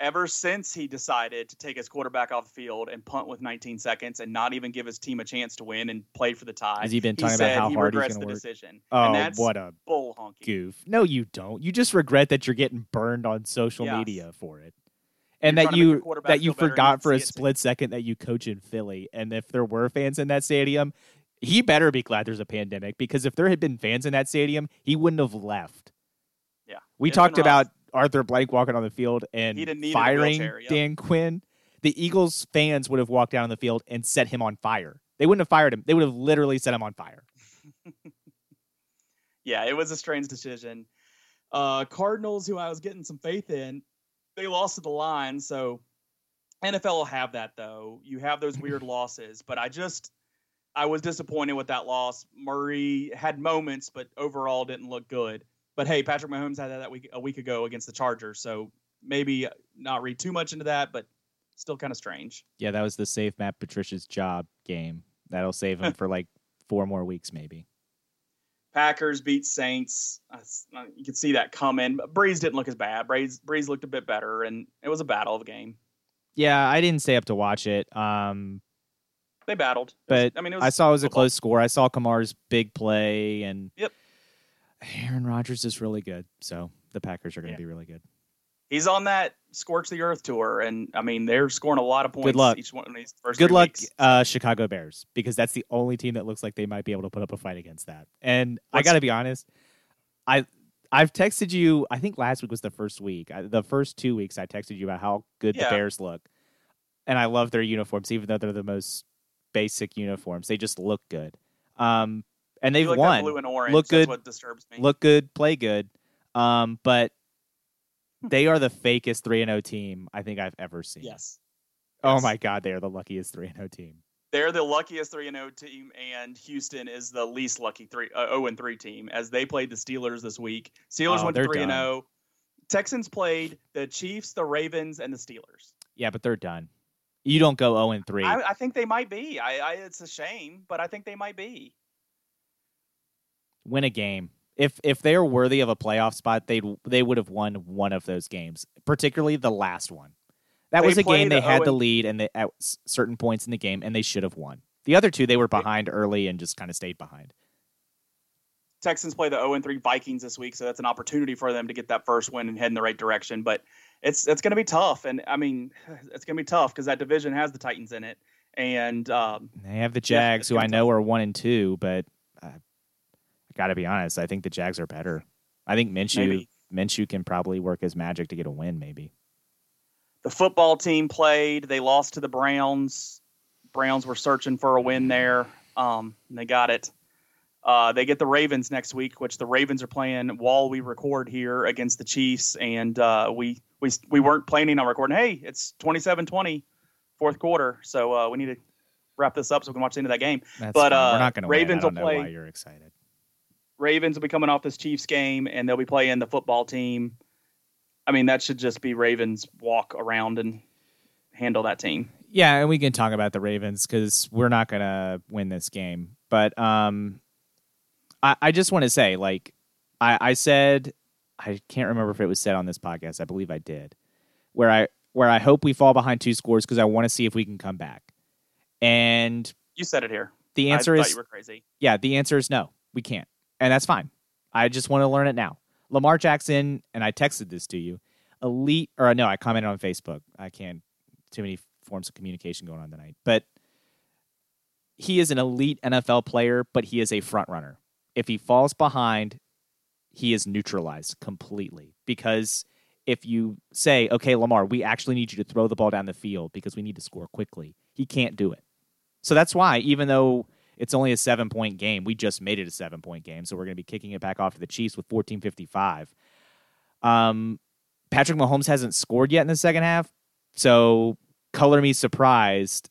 Ever since he decided to take his quarterback off the field and punt with 19 seconds and not even give his team a chance to win and play for the tie, Has he been he talking about how he hard he's regrets gonna the work? decision. Oh, and that's what a bull honky. goof. No, you don't. You just regret that you're getting burned on social Yes. media for it. And You're that trying to make your you that you feel better and forgot for a see it split second that you coach in Philly. And if there were fans in that stadium, he better be glad there's a pandemic because if there had been fans in that stadium, he wouldn't have left. Yeah. We It'd talked rough. Arthur Blank walking on the field and He'd have needed a firing wheelchair, yep. Dan Quinn. The Eagles fans would have walked down on the field and set him on fire. They wouldn't have fired him. They would have literally set him on fire. Yeah, it was a strange decision. Uh, Cardinals, who I was getting some faith in, they lost to the line. So NFL will have that though. You have those weird losses, but I just I was disappointed with that loss. Murray had moments, but overall didn't look good. But hey, Patrick Mahomes had that, that week a week ago against the Chargers, so maybe not read too much into that, but still kind of strange. Yeah, that was the save Matt Patricia's job game. That'll save him for like four more weeks, maybe. Packers beat Saints. You could see that coming. Brees didn't look as bad. Brees Brees looked a bit better, and it was a battle of a game. Yeah, I didn't stay up to watch it. Um, They battled, It was- but I mean, it was I saw it was a close score. I saw Kamara's big play, and Yep. Aaron Rodgers is really good. So the Packers are going to Yeah. be really good. He's on that scorch the earth tour, and I mean, they're scoring a lot of points. luck. Each one of these first. Good luck, uh, Chicago Bears, because that's the only team that looks like they might be able to put up a fight against that. And I got to be honest, I I've texted you. I think last week was the first week. I, the first two weeks, I texted you about how good Yeah. the Bears look, and I love their uniforms, even though they're the most basic uniforms. They just look good. Um, and they've like won. blue and orange. Look That's good. what disturbs me. look good, play good. Um, but Hmm. they are the fakest three and O team I think I've ever seen. yes, Oh Yes. my god, they are the luckiest three and O team. they're the luckiest three and zero team, and Houston is the least lucky three uh, zero and three team as they played the Steelers this week. Steelers Oh, went to three and zero. Texans played the Chiefs, the Ravens, and the Steelers. Yeah, but they're done. You don't go zero and three. I, I think they might be. I, I it's a shame, but I think they might be. Win a game. If if they are worthy of a playoff spot, they they would have won one of those games, particularly the last one. That They was a game they had the lead and they, at certain points in the game, and they should have won. The other two, they were behind early and just kind of stayed behind. Texans play the 0 and 3 Vikings this week, so that's an opportunity for them to get that first win and head in the right direction. But it's it's going to be tough, and I mean, it's going to be tough because that division has the Titans in it, and um, They have the Jags, it's who I know are one and two, but got to be honest. I think the Jags are better. I think Minshew Maybe. Minshew can probably work his magic to get a win. Maybe. the football team played. They lost to the Browns. Browns were searching for a win there. Um, and they got it. Uh, they get the Ravens next week, which the Ravens are playing while we record here against the Chiefs, and uh, we we we weren't planning on recording. Hey, it's 27-20, fourth quarter, so uh, we need to wrap this up so we can watch the end of that game. That's But, fine. we're uh, not going to Ravens win. I don't will know play- why you're excited. Ravens will be coming off this Chiefs game, and they'll be playing the football team. I mean, that should just be Ravens walk around and handle that team. Yeah, and we can talk about the Ravens because we're not going to win this game. But um, I, I just want to say, like, I, I said, I can't remember if it was said on this podcast. I believe I did, where I where I hope we fall behind two scores because I want to see if we can come back. And You said it here. the answer I is thought you were crazy. yeah, the answer is no, we can't. And that's fine. I just want to learn it now. Lamar Jackson, and I texted this to you, elite, or uh, no, I commented on Facebook. I can't, too many forms of communication going on tonight. But he is an elite NFL player, but he is a front runner. If he falls behind, he is neutralized completely because if you say, okay, Lamar, we actually need you to throw the ball down the field because we need to score quickly, he can't do it. So that's why, even though it's only a seven point game, we just made it a seven point game. So we're going to be kicking it back off to the Chiefs with 1455. Um, Patrick Mahomes hasn't scored yet in the second half. So color me surprised.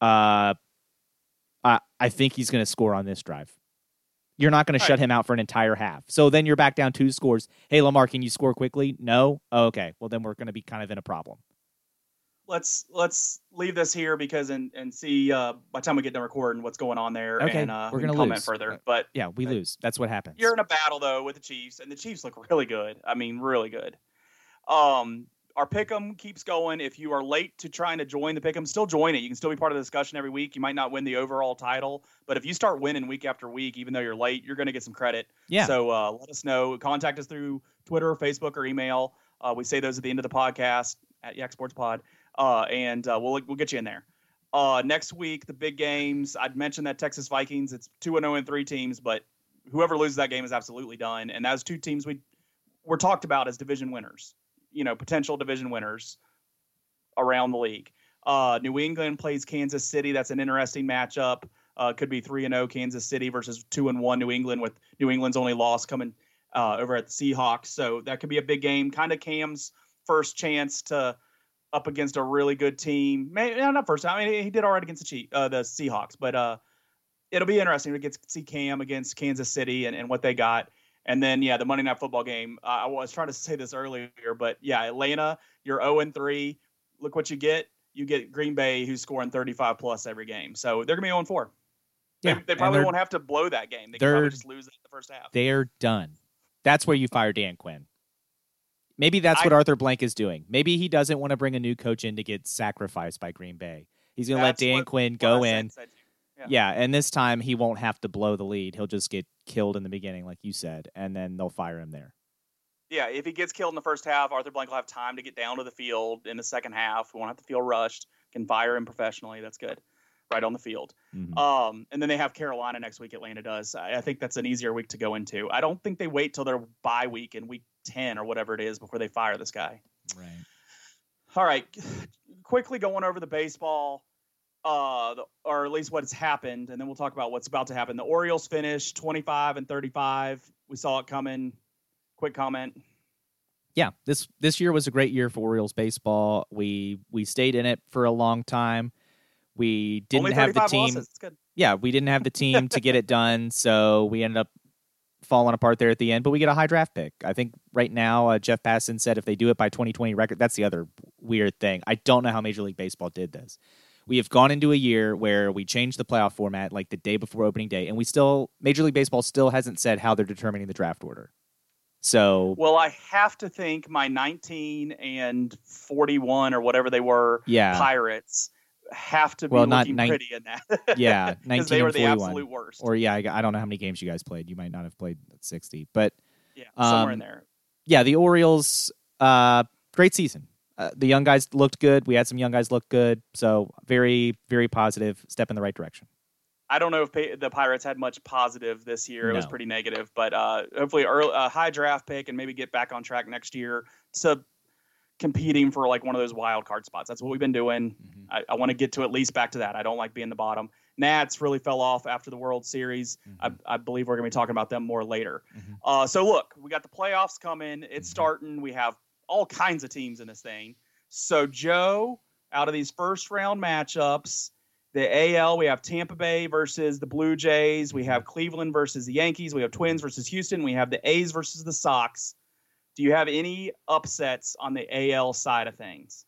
Uh, I I think he's going to score on this drive. You're not going to shut him out for an entire half. So then you're back down two scores. Hey, Lamar, can you score quickly? No. Oh, okay. Well, then we're going to be kind of in a problem. Let's let's leave this here because and and see uh, by the time we get done recording what's going on there. Okay, and, uh, we're gonna comment lose. further. Uh, But Yeah, we Uh, lose. That's what happens. You're in a battle though with the Chiefs, and the Chiefs look really good. I mean, really good. Um, our pick'em keeps going. If you are late to trying to join the pick'em, still join it. You can still be part of the discussion every week. You might not win the overall title, but if you start winning week after week, even though you're late, you're going to get some credit. yeah. So uh, let us know. Contact us through Twitter, Facebook, or email. Uh, we say those at the end of the podcast at Yak Sports Pod, uh, and uh, we'll we'll get you in there. Uh, next week, the big games. I'd mentioned that Texas Vikings. It's two and zero and three teams, but whoever loses that game is absolutely done. And those two teams we were talked about as division winners. You know, potential division winners around the league. Uh, New England plays Kansas City. That's an interesting matchup. Uh, could be three and zero Kansas City versus two and one New England, with New England's only loss coming uh, over at the Seahawks. So that could be a big game. Kind of Cam's first chance to up against a really good team. Maybe no, not first time. I mean, he did all right against the Chief, uh, the Seahawks, but uh, it'll be interesting to get to see Cam against Kansas City and, and what they got. And then yeah, the Monday Night Football game. Uh, I was trying to say this earlier, but yeah, Atlanta, you're 0 and three. Look what you get. You get Green Bay, who's scoring 35 plus every game. So they're gonna be 0 and four. They, Yeah, they and probably won't have to blow that game. They can probably just lose it in the first half. They're done. That's where you fire Dan Quinn. Maybe that's what Arthur Blank is doing. Maybe he doesn't want to bring a new coach in to get sacrificed by Green Bay. He's going to let Dan what- Quinn go I in. Yeah. Yeah, and this time he won't have to blow the lead. He'll just get killed in the beginning, like you said, and then they'll fire him there. Yeah, if he gets killed in the first half, Arthur Blank will have time to get down to the field in the second half. We won't have to feel rushed. Can fire him professionally. That's good. Right on the field. Mhm. Um, and then they have Carolina next week. Atlanta does. I, I think that's an easier week to go into. I don't think they wait till their bye week in week ten or whatever it is before they fire this guy. Right. All right, quickly going over the baseball, uh, the, or at least what's happened, and then we'll talk about what's about to happen. The Orioles finished 25 and 35. We saw it coming. Quick comment. Yeah, this this year was a great year for Orioles baseball. We we stayed in it for a long time. We didn't have the team. yeah, we didn't have the team to get it done, so we ended up falling apart there at the end. But we get a high draft pick. I think right now, uh, Jeff Passan said if they do it by 2020 record, that's the other weird thing. I don't know how Major League Baseball did this. We have gone into a year where we changed the playoff format like the day before opening day, and we still Major League Baseball still hasn't said how they're determining the draft order. So Well, I have to think my 19 and 41 or whatever they were yeah, Pirates have to be Well, not looking nine- pretty in that. yeah, because 19 they were the absolute worst. or yeah, I, I don't know how many games you guys played. You might not have played 60, but yeah, somewhere um, in there. yeah, the Orioles, uh, great season. Uh, the young guys looked good. We had some young guys look good. So very, very positive step in the right direction. I don't know if pa- the Pirates had much positive this year. It was pretty negative, but uh, hopefully early, a high draft pick and maybe get back on track next year to competing for like one of those wild card spots. That's what we've been doing. I, I want to get to at least back to that. I don't like being the bottom. Nats really fell off after the World Series. I, I believe we're going to be talking about them more later. Mhm. Uh, so look, we got the playoffs coming. It's Mhm. starting. We have all kinds of teams in this thing. So Joe, out of these first round matchups, the AL, we have Tampa Bay versus the Blue Jays. We have Cleveland versus the Yankees. We have Twins versus Houston. We have the A's versus the Sox. Do you have any upsets on the AL side of things?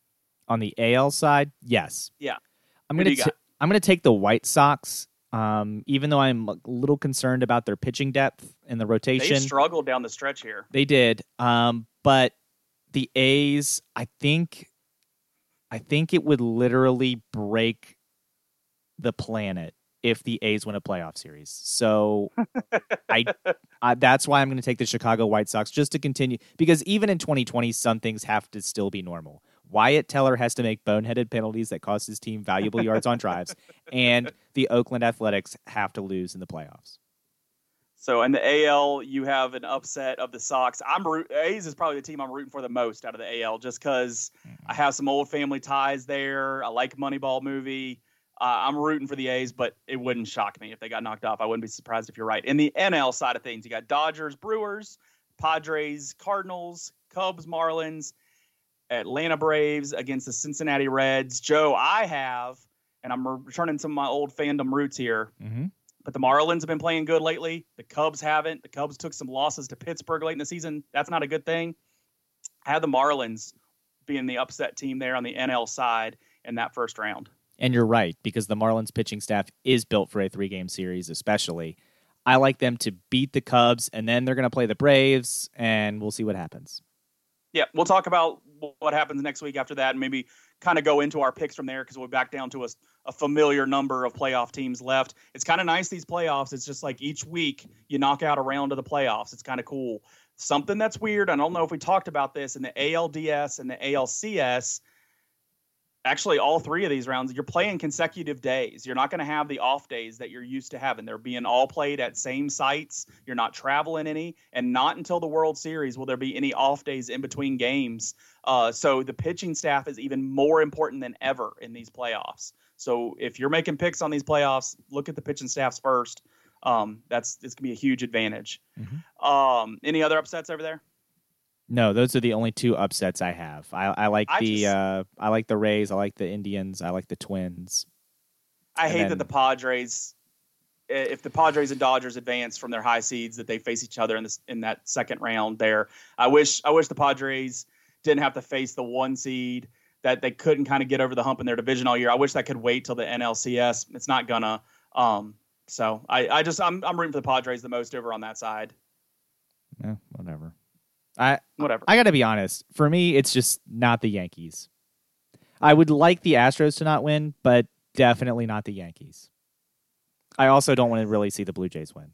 On the AL side, yes. Yeah. I'm Who gonna I'm gonna take the White Sox. Um, even though I'm a little concerned about their pitching depth in the rotation, They struggled down the stretch here. They did. Um, but the A's, I think, I think it would literally break the planet if the A's win a playoff series. So I, I that's why I'm going to take the Chicago White Sox just to continue because even in 2020, some things have to still be normal. Wyatt Teller has to make boneheaded penalties that cost his team valuable yards on drives, and the Oakland Athletics have to lose in the playoffs. So in the AL, you have an upset of the Sox. I'm root- A's is probably the team I'm rooting for the most out of the AL, just because hmm. I have some old family ties there. I like Moneyball movie. Uh, I'm rooting for the A's, but it wouldn't shock me if they got knocked off. I wouldn't be surprised if you're right. In the NL side of things, you got Dodgers, Brewers, Padres, Cardinals, Cubs, Marlins. Atlanta Braves against the Cincinnati Reds. Joe, I have, and I'm returning some of my old fandom roots here. Mm-hmm. But the Marlins have been playing good lately. The Cubs haven't. The Cubs took some losses to Pittsburgh late in the season. That's not a good thing. I had the Marlins being the upset team there on the NL side in that first round. And you're right, because the Marlins pitching staff is built for a three game series, especially. I like them to beat the Cubs, and then they're going to play the Braves, and we'll see what happens. Yeah, we'll talk about what happens next week after that, and maybe kind of go into our picks from there because we're back down to a, a familiar number of playoff teams left. It's kind of nice these playoffs. It's just like each week you knock out a round of the playoffs. It's kind of cool. Something that's weird. I don't know if we talked about this in the ALDS and the ALCS actually all three of these rounds you're playing consecutive days. You're not going to have the off days that you're used to having. They're being all played at same sites. You're not traveling any and not until the world series will there be any off days in between games. Uh, so the pitching staff is even more important than ever in these playoffs. So if you're making picks on these playoffs look at the pitching staffs first. Um, that's it's going to be a huge advantage. Mm-hmm. um, any other upsets over there no, those are the only two upsets I have. I, I like I the just, uh, I like the Rays. I like the Indians. I like the Twins. I and hate then, that the Padres, if the Padres and Dodgers advance from their high seeds, that they face each other in this in that second round. There, I wish I wish the Padres didn't have to face the one seed that they couldn't kind of get over the hump in their division all year. I wish that could wait till the NLCS. It's not gonna. Um, so I, I just I'm I'm rooting for the Padres the most over on that side. Yeah, whatever. I whatever. I got to be honest. For me, it's just not the Yankees. I would like the Astros to not win, but definitely not the Yankees. I also don't want to really see the Blue Jays win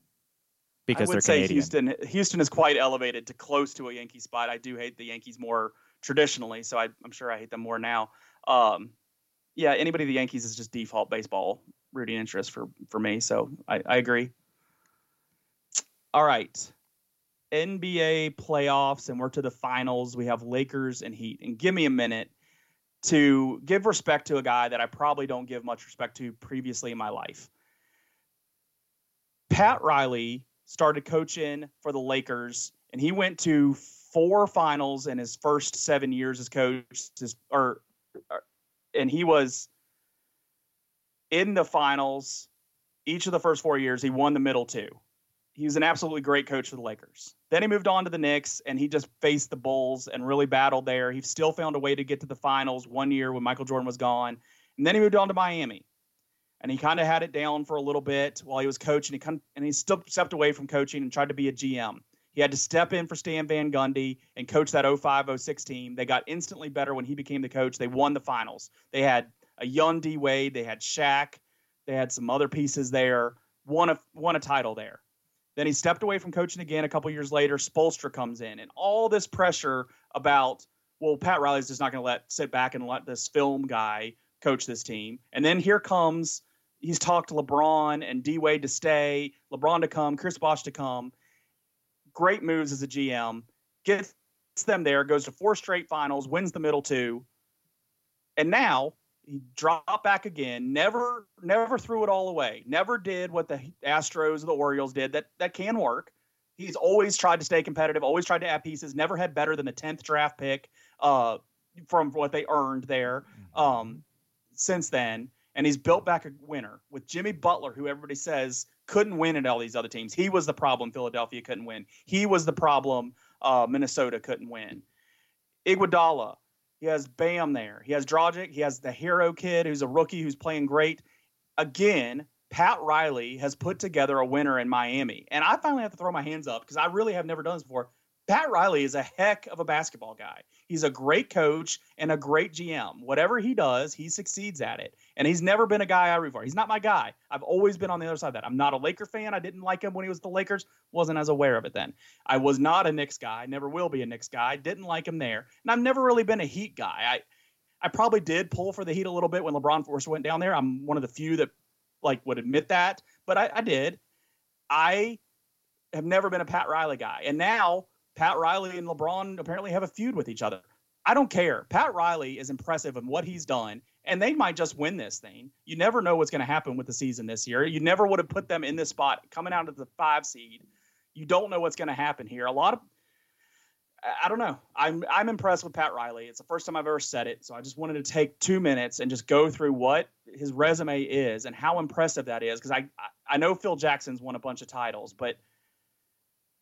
because I would they're say Canadian. Houston. Houston is quite elevated to close to a Yankee spot. I do hate the Yankees more traditionally, so I, am sure I hate them more now. Um, yeah, anybody the Yankees is just default baseball rooting interest for for me. So I, I agree. All right. NBA playoffs and we're to the finals. We have Lakers and Heat. And give me a minute to give respect to a guy that I probably don't give much respect to previously in my life. Pat Riley started coaching for the Lakers and he went to four finals in his first seven years as coach, or, or and he was in the finals each of the first four years. He won the middle two he was an absolutely great coach for the Lakers. Then he moved on to the Knicks and he just faced the Bulls and really battled there. He still found a way to get to the finals one year when Michael Jordan was gone. And then he moved on to Miami. And he kind of had it down for a little bit while he was coaching. He kind and he still stepped away from coaching and tried to be a GM. He had to step in for Stan Van Gundy and coach that 05 06 team. They got instantly better when he became the coach. They won the finals. They had a young D Wade, they had Shaq, they had some other pieces there, won a won a title there. Then he stepped away from coaching again a couple years later. Spoelstra comes in, and all this pressure about, well, Pat Riley's just not going to let sit back and let this film guy coach this team. And then here comes he's talked LeBron and D Wade to stay, LeBron to come, Chris Bosh to come. Great moves as a GM. Gets them there, goes to four straight finals, wins the middle two. And now he dropped back again. Never, never threw it all away. Never did what the Astros or the Orioles did. That that can work. He's always tried to stay competitive. Always tried to add pieces. Never had better than the tenth draft pick uh, from what they earned there. Mm-hmm. Um, since then, and he's built back a winner with Jimmy Butler, who everybody says couldn't win at all these other teams. He was the problem. Philadelphia couldn't win. He was the problem. Uh, Minnesota couldn't win. Iguodala, he has Bam there. He has Dragic. He has the Herro kid who's a rookie who's playing great. Again, Pat Riley has put together a winner in Miami. And I finally have to throw my hands up because I really have never done this before. Pat Riley is a heck of a basketball guy. He's a great coach and a great GM. Whatever he does, he succeeds at it. And he's never been a guy I root for. He's not my guy. I've always been on the other side of that. I'm not a Laker fan. I didn't like him when he was the Lakers. Wasn't as aware of it then. I was not a Knicks guy. Never will be a Knicks guy. Didn't like him there. And I've never really been a Heat guy. I I probably did pull for the Heat a little bit when LeBron first went down there. I'm one of the few that like would admit that, but I, I did. I have never been a Pat Riley guy, and now Pat Riley and LeBron apparently have a feud with each other. I don't care. Pat Riley is impressive in what he's done, and they might just win this thing. You never know what's going to happen with the season this year. You never would have put them in this spot coming out of the five seed. You don't know what's going to happen here. A lot of I don't know. I'm I'm impressed with Pat Riley. It's the first time I've ever said it, so I just wanted to take two minutes and just go through what his resume is and how impressive that is. Because I I know Phil Jackson's won a bunch of titles, but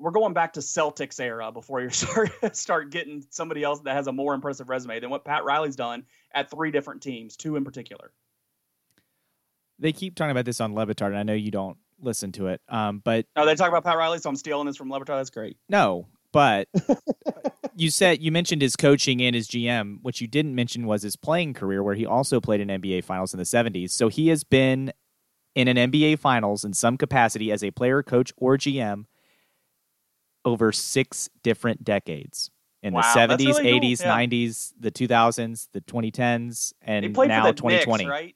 we're going back to Celtics era before you start start getting somebody else that has a more impressive resume than what Pat Riley's done at three different teams, two in particular. They keep talking about this on Le Batard, and I know you don't listen to it, um, but no, they talk about Pat Riley, so I'm stealing this from Le Batard. That's great. No, but you said you mentioned his coaching and his GM. What you didn't mention was his playing career, where he also played in NBA Finals in the '70s. So he has been in an NBA Finals in some capacity as a player, coach, or GM over six different decades in Wow, the that's 70s, really cool. 80s, Yeah. 90s, the 2000s, the 2010s, and now for the 2020. Knicks, right?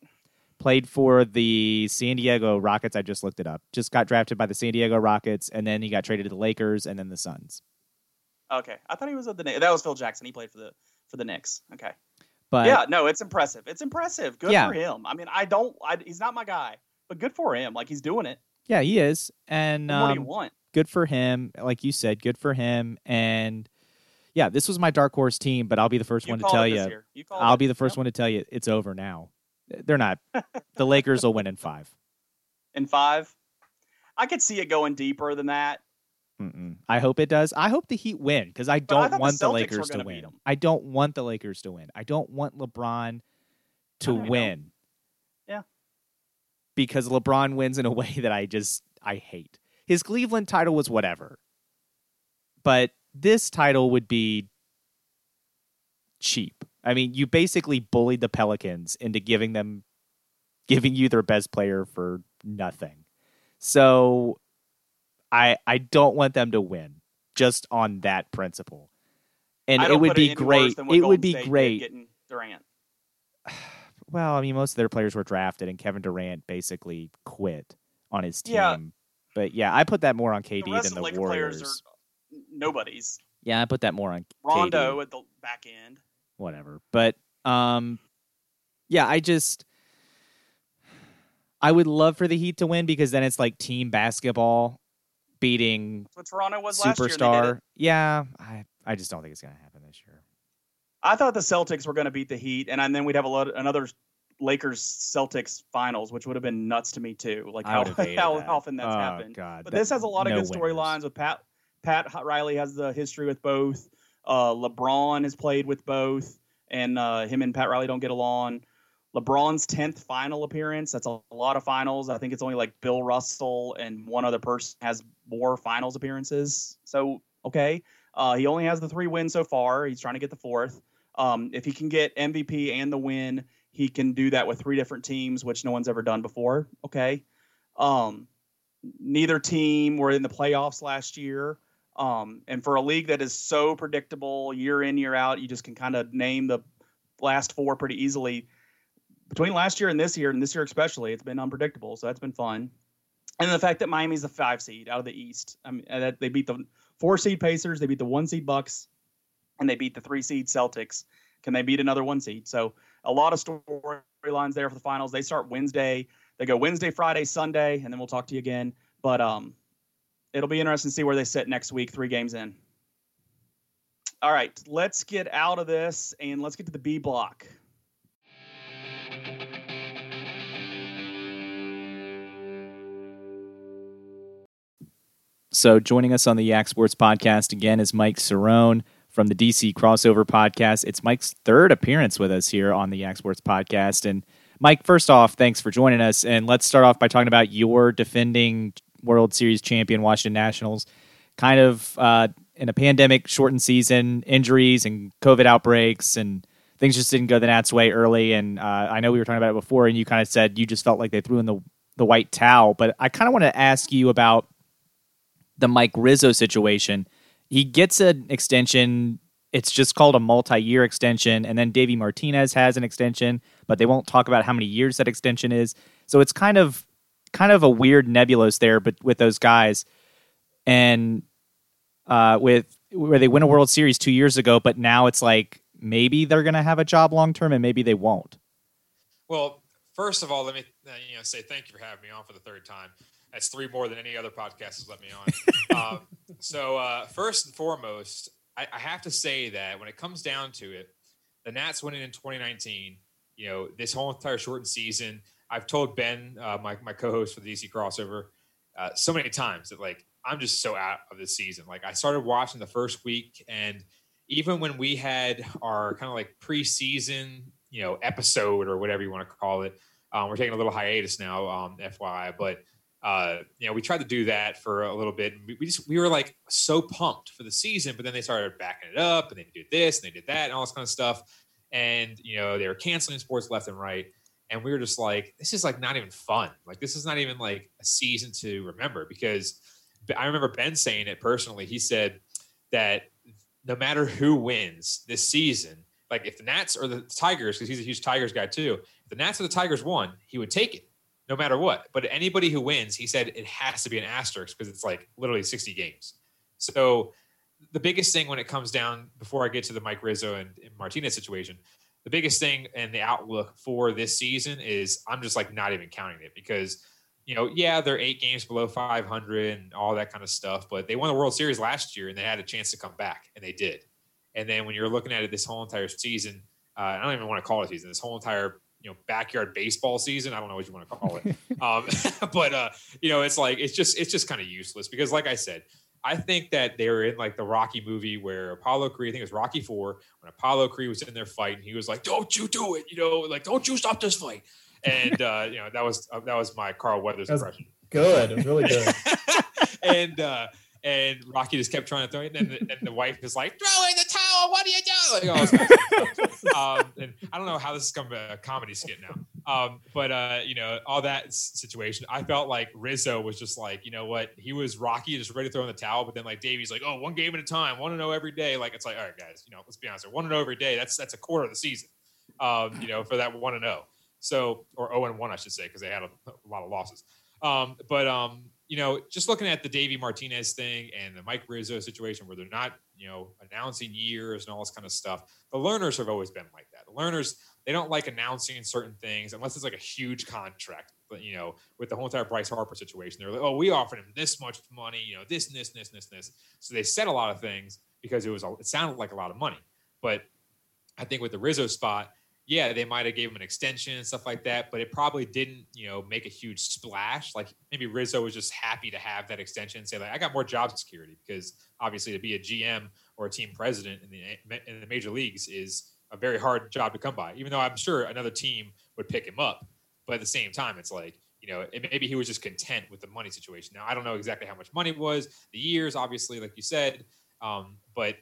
Played for the San Diego Rockets. I just looked it up. Just got drafted by the San Diego Rockets, and then he got traded to the Lakers and then the Suns. Okay, I thought he was at the Knicks. That was Phil Jackson. He played for the for the Knicks. Okay. But yeah, no, it's impressive. It's impressive. Good Yeah. for him. I mean, I don't. I, he's not my guy, but good for him. Like he's doing it. Yeah, he is. And what do you um, want? Good for him. Like you said, good for him. And yeah, this was my dark horse team, but I'll be the first You one to tell you. You I'll it. be the first Yep. one to tell you it's over now. They're not. the Lakers will win in five. in five. I could see it going deeper than that. Mm-mm. I hope it does. I hope the Heat win because I don't the want the, were Lakers to win. I don't want the Lakers to win. I don't want LeBron to I know. win. Yeah. Because LeBron wins in a way that I just I hate. His Cleveland title was whatever. But this title would be cheap. I mean, you basically bullied the Pelicans into giving them giving you their best player for nothing. So I I don't want them to win just on that principle. And it would be great. It Golden would be State great. getting Durant. Well, I mean, most of their players were drafted, and Kevin Durant basically quit on his team. Yeah. But yeah, I put that more on The KD rest than the the Warriors. players are nobodies. Yeah, I put that more on Rondo KD. at the back end. Whatever. But um, yeah, I just I would love for the Heat to win because then it's like team basketball beating That's what Toronto was last year. and they did superstar. Yeah, I I just don't think it's gonna happen this year. I thought the Celtics were going to beat the Heat, and, then we'd have a lot another Lakers Celtics finals, which would have been nuts to me too. Like how would have hated how that. often that's oh, happened. God, But that- this has a lot of no good storylines with Pat. Pat Riley has the history with both. Uh, LeBron has played with both, and uh, him and Pat Riley don't get along. LeBron's tenth final appearance. That's a lot of finals. I think it's only like Bill Russell and one other person has more finals appearances. So okay, uh, he only has the three wins so far. He's trying to get the fourth. Um, if he can get MVP and the win, he can do that with three different teams, which no one's ever done before. Okay. Um, neither team were in the playoffs last year. Um, and for a league that is so predictable year in, year out, you just can kind of name the last four pretty easily. Between last year and this year, and this year especially, it's been unpredictable. So that's been fun. And the fact that Miami's the five seed out of the East. I mean, that they beat the four seed Pacers, they beat the one seed Bucks, and they beat the three seed Celtics. Can they beat another one seed? So a lot of storylines there for the finals. They start Wednesday. They go Wednesday, Friday, Sunday, and then we'll talk to you again. But um, it'll be interesting to see where they sit next week, three games in. All right, let's get out of this and let's get to the B block. So joining us on the Yak Sports podcast again is Mike Cerrone from the DC Crossover podcast. It's Mike's third appearance with us here on the Yak Sports podcast. And Mike, first off, thanks for joining us. And let's start off by talking about your defending World Series champion Washington Nationals. Kind of uh, in a pandemic shortened season, injuries and COVID outbreaks, and things just didn't go the Nats' way early. And uh, I know we were talking about it before, and you kind of said you just felt like they threw in the the white towel. But I kind of want to ask you about the Mike Rizzo situation. He gets an extension. It's just called a multi-year extension, and then Davey Martinez has an extension, but they won't talk about how many years that extension is. So it's kind of kind of a weird nebulous there, but with those guys, and uh, with where they win a World Series two years ago, but now it's like maybe they're going to have a job long term, and maybe they won't. Well, first of all, let me you know say thank you for having me on for the third time. That's three more than any other podcast has let me on. um, so uh, first and foremost, I, I have to say that when it comes down to it, the Nats winning in 2019, you know, this whole entire shortened season, I've told Ben, uh, my, my co-host for the DC crossover, uh, so many times that like, I'm just so out of this season. Like I started watching the first week and even when we had our kind of like preseason, you know, episode or whatever you want to call it, um, we're taking a little hiatus now, um, FYI, but uh, you know, we tried to do that for a little bit. We, we just we were like so pumped for the season, but then they started backing it up, and they did this and they did that and all this kind of stuff. And you know, they were canceling sports left and right, and we were just like, this is like not even fun. Like this is not even like a season to remember because I remember Ben saying it personally. He said that no matter who wins this season, like if the Nats or the Tigers, because he's a huge Tigers guy too, if the Nats or the Tigers won, he would take it no matter what. But anybody who wins, he said it has to be an asterisk because it's like literally 60 games. So the biggest thing when it comes down, before I get to the Mike Rizzo and, and Martinez situation, the biggest thing and the outlook for this season is I'm just like not even counting it because you know, yeah, they're eight games below 500 and all that kind of stuff, but they won the World Series last year and they had a chance to come back, and they did. And then when you're looking at it this whole entire season, uh, I don't even want to call it a season. This whole entire you know backyard baseball season. I don't know what you want to call it, um, but uh, you know, it's like it's just it's just kind of useless because, like I said, I think that they were in like the Rocky movie where Apollo Creed, I think it was Rocky Four, when Apollo Creed was in there fighting, he was like, "Don't you do it," you know, like "Don't you stop this fight." And uh, you know that was uh, that was my Carl Weathers impression. Good, it was really good. and uh, and Rocky just kept trying to throw it, and then the, and the wife is like, "Throw in the towel! What are you doing?" Like, um, and I don't know how this has become a comedy skit now, um, but uh, you know all that situation. I felt like Rizzo was just like, you know what? He was Rocky, just ready to throw in the towel, but then like Davey's like, "Oh, one game at a time, one to know every day." Like it's like, all right, guys, you know, let's be honest, one to know every day. That's that's a quarter of the season, um, you know, for that one to know. So or zero and one, I should say, because they had a, a, lot of losses. Um, but um, you know, just looking at the Davey Martinez thing and the Mike Rizzo situation where they're not, you know, announcing years and all this kind of stuff. The Lerners have always been like that. The Lerners, they don't like announcing certain things unless it's like a huge contract. But you know, with the whole entire Bryce Harper situation, they're like, oh, we offered him this much money, you know, this and this and this and this and this. So they said a lot of things because it was it sounded like a lot of money. But I think with the Rizzo spot, yeah, they might have gave him an extension and stuff like that, but it probably didn't, you know, make a huge splash. Like maybe Rizzo was just happy to have that extension and say like, I got more job security because obviously to be a GM or a team president in the in the major leagues is a very hard job to come by. Even though I'm sure another team would pick him up, but at the same time, it's like you know, it, maybe he was just content with the money situation. Now I don't know exactly how much money it was, the years, obviously, like you said, um, but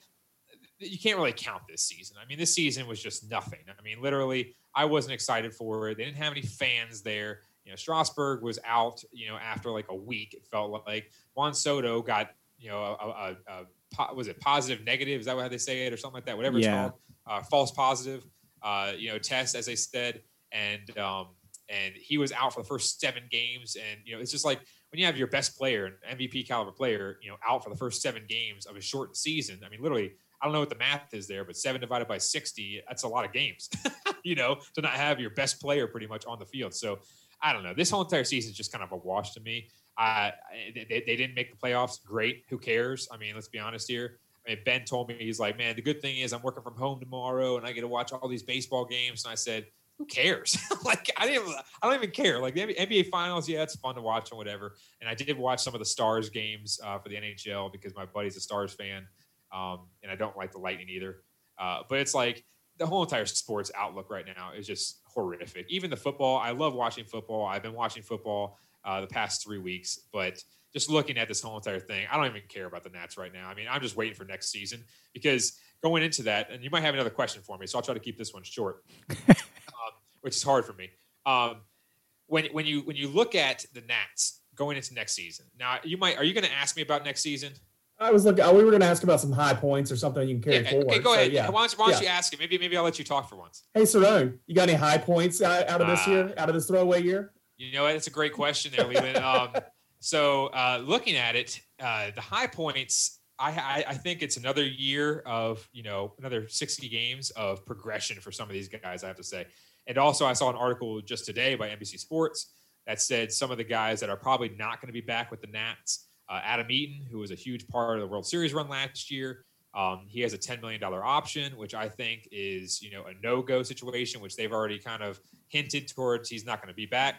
you can't really count this season. I mean, this season was just nothing. I mean, literally, I wasn't excited for it. They didn't have any fans there. You know, Strasburg was out. You know, after like a week, it felt like Juan Soto got you know a, a, a was it positive negative? Is that how they say it or something like that? Whatever yeah. it's called, uh, false positive. Uh, you know, test as they said, and um, and he was out for the first seven games. And you know, it's just like when you have your best player, an MVP caliber player, you know, out for the first seven games of a shortened season. I mean, literally I don't know what the math is there, but seven divided by 60, that's a lot of games, you know, to not have your best player pretty much on the field. So I don't know. This whole entire season is just kind of a wash to me. Uh, they, they didn't make the playoffs. Great. Who cares? I mean, let's be honest here. I mean, Ben told me, he's like, man, the good thing is I'm working from home tomorrow and I get to watch all these baseball games. And I said, who cares? like I didn't, I don't even care. Like the NBA finals, yeah, it's fun to watch and whatever. And I did watch some of the Stars games uh, for the NHL because my buddy's a Stars fan. Um, and I don't like the Lightning either. Uh, but it's like the whole entire sports outlook right now is just horrific. Even the football, I love watching football. I've been watching football uh, the past three weeks, but just looking at this whole entire thing, I don't even care about the Nats right now. I mean, I'm just waiting for next season because going into that, and you might have another question for me, so I'll try to keep this one short, um, which is hard for me. Um, when when you when you look at the Nats going into next season, now you might are you going to ask me about next season? I was looking. We were going to ask about some high points or something you can carry yeah, forward. Okay, go ahead. yeah. Why don't, why don't yeah. you ask it? Maybe maybe I'll let you talk for once. Hey, Cerrone, you got any high points out of this uh, year? Out of this throwaway year? You know, it's a great question there, Leland. um, so uh, looking at it, uh, the high points. I, I, I think it's another year of you know another 60 games of progression for some of these guys. I have to say, and also I saw an article just today by NBC Sports that said some of the guys that are probably not going to be back with the Nats uh, Adam Eaton, who was a huge part of the World Series run last year. Um, he has a $10 million option, which I think is, you know, a no-go situation, which they've already kind of hinted towards he's not going to be back.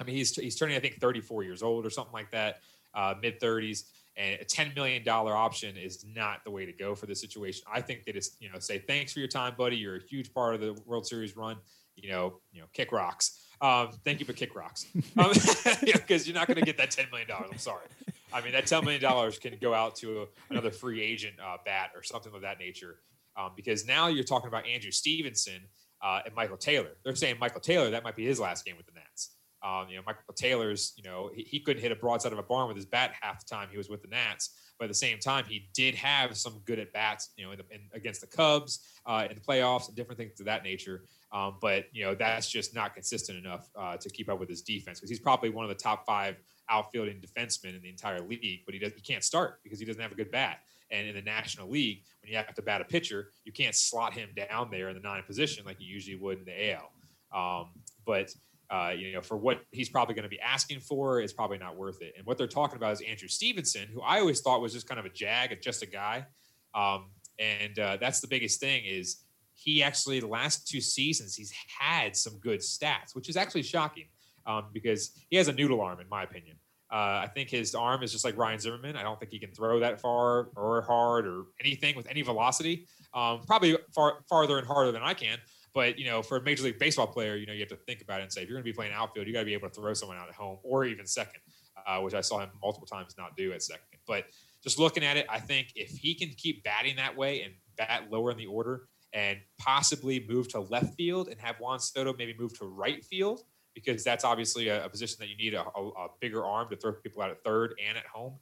I mean, he's, he's turning, I think, 34 years old or something like that, uh, mid 30s. And a $10 million option is not the way to go for this situation. I think they just, you know, say, thanks for your time, buddy. You're a huge part of the World Series run. You know, you know, kick rocks. Um, thank you for kick rocks. Because um, you're not going to get that $10 million. I'm sorry. I mean, that $10 million can go out to a, another free agent uh, bat or something of that nature. Um, because now you're talking about Andrew Stevenson uh, and Michael Taylor. They're saying Michael Taylor, that might be his last game with the Nats. Um, you know, Michael Taylor's, you know, he, he, couldn't hit a broadside of a barn with his bat half the time he was with the Nats. But at the same time, he did have some good at bats, you know, in the, in, against the Cubs uh, in the playoffs and different things of that nature. Um, but you know, that's just not consistent enough uh, to keep up with his defense because he's probably one of the top five outfielding defensemen in the entire league. But he does he can't start because he doesn't have a good bat. And in the National League, when you have to bat a pitcher, you can't slot him down there in the nine position like you usually would in the AL. Um, but uh, you know, for what he's probably going to be asking for, it's probably not worth it. And what they're talking about is Andrew Stevenson, who I always thought was just kind of a jag, just a guy. Um, and uh, that's the biggest thing is he actually the last two seasons he's had some good stats, which is actually shocking um, because he has a noodle arm in my opinion. Uh, I think his arm is just like Ryan Zimmerman. I don't think he can throw that far or hard or anything with any velocity. Um, probably far farther and harder than I can. But you know, for a major league baseball player, you know, you have to think about it and say, if you're going to be playing outfield, you got to be able to throw someone out at home or even second, uh, which I saw him multiple times not do at second. But just looking at it, I think if he can keep batting that way and bat lower in the order and possibly move to left field and have Juan Soto maybe move to right field because that's obviously a, a position that you need a, a, a, bigger arm to throw people out at third and at home.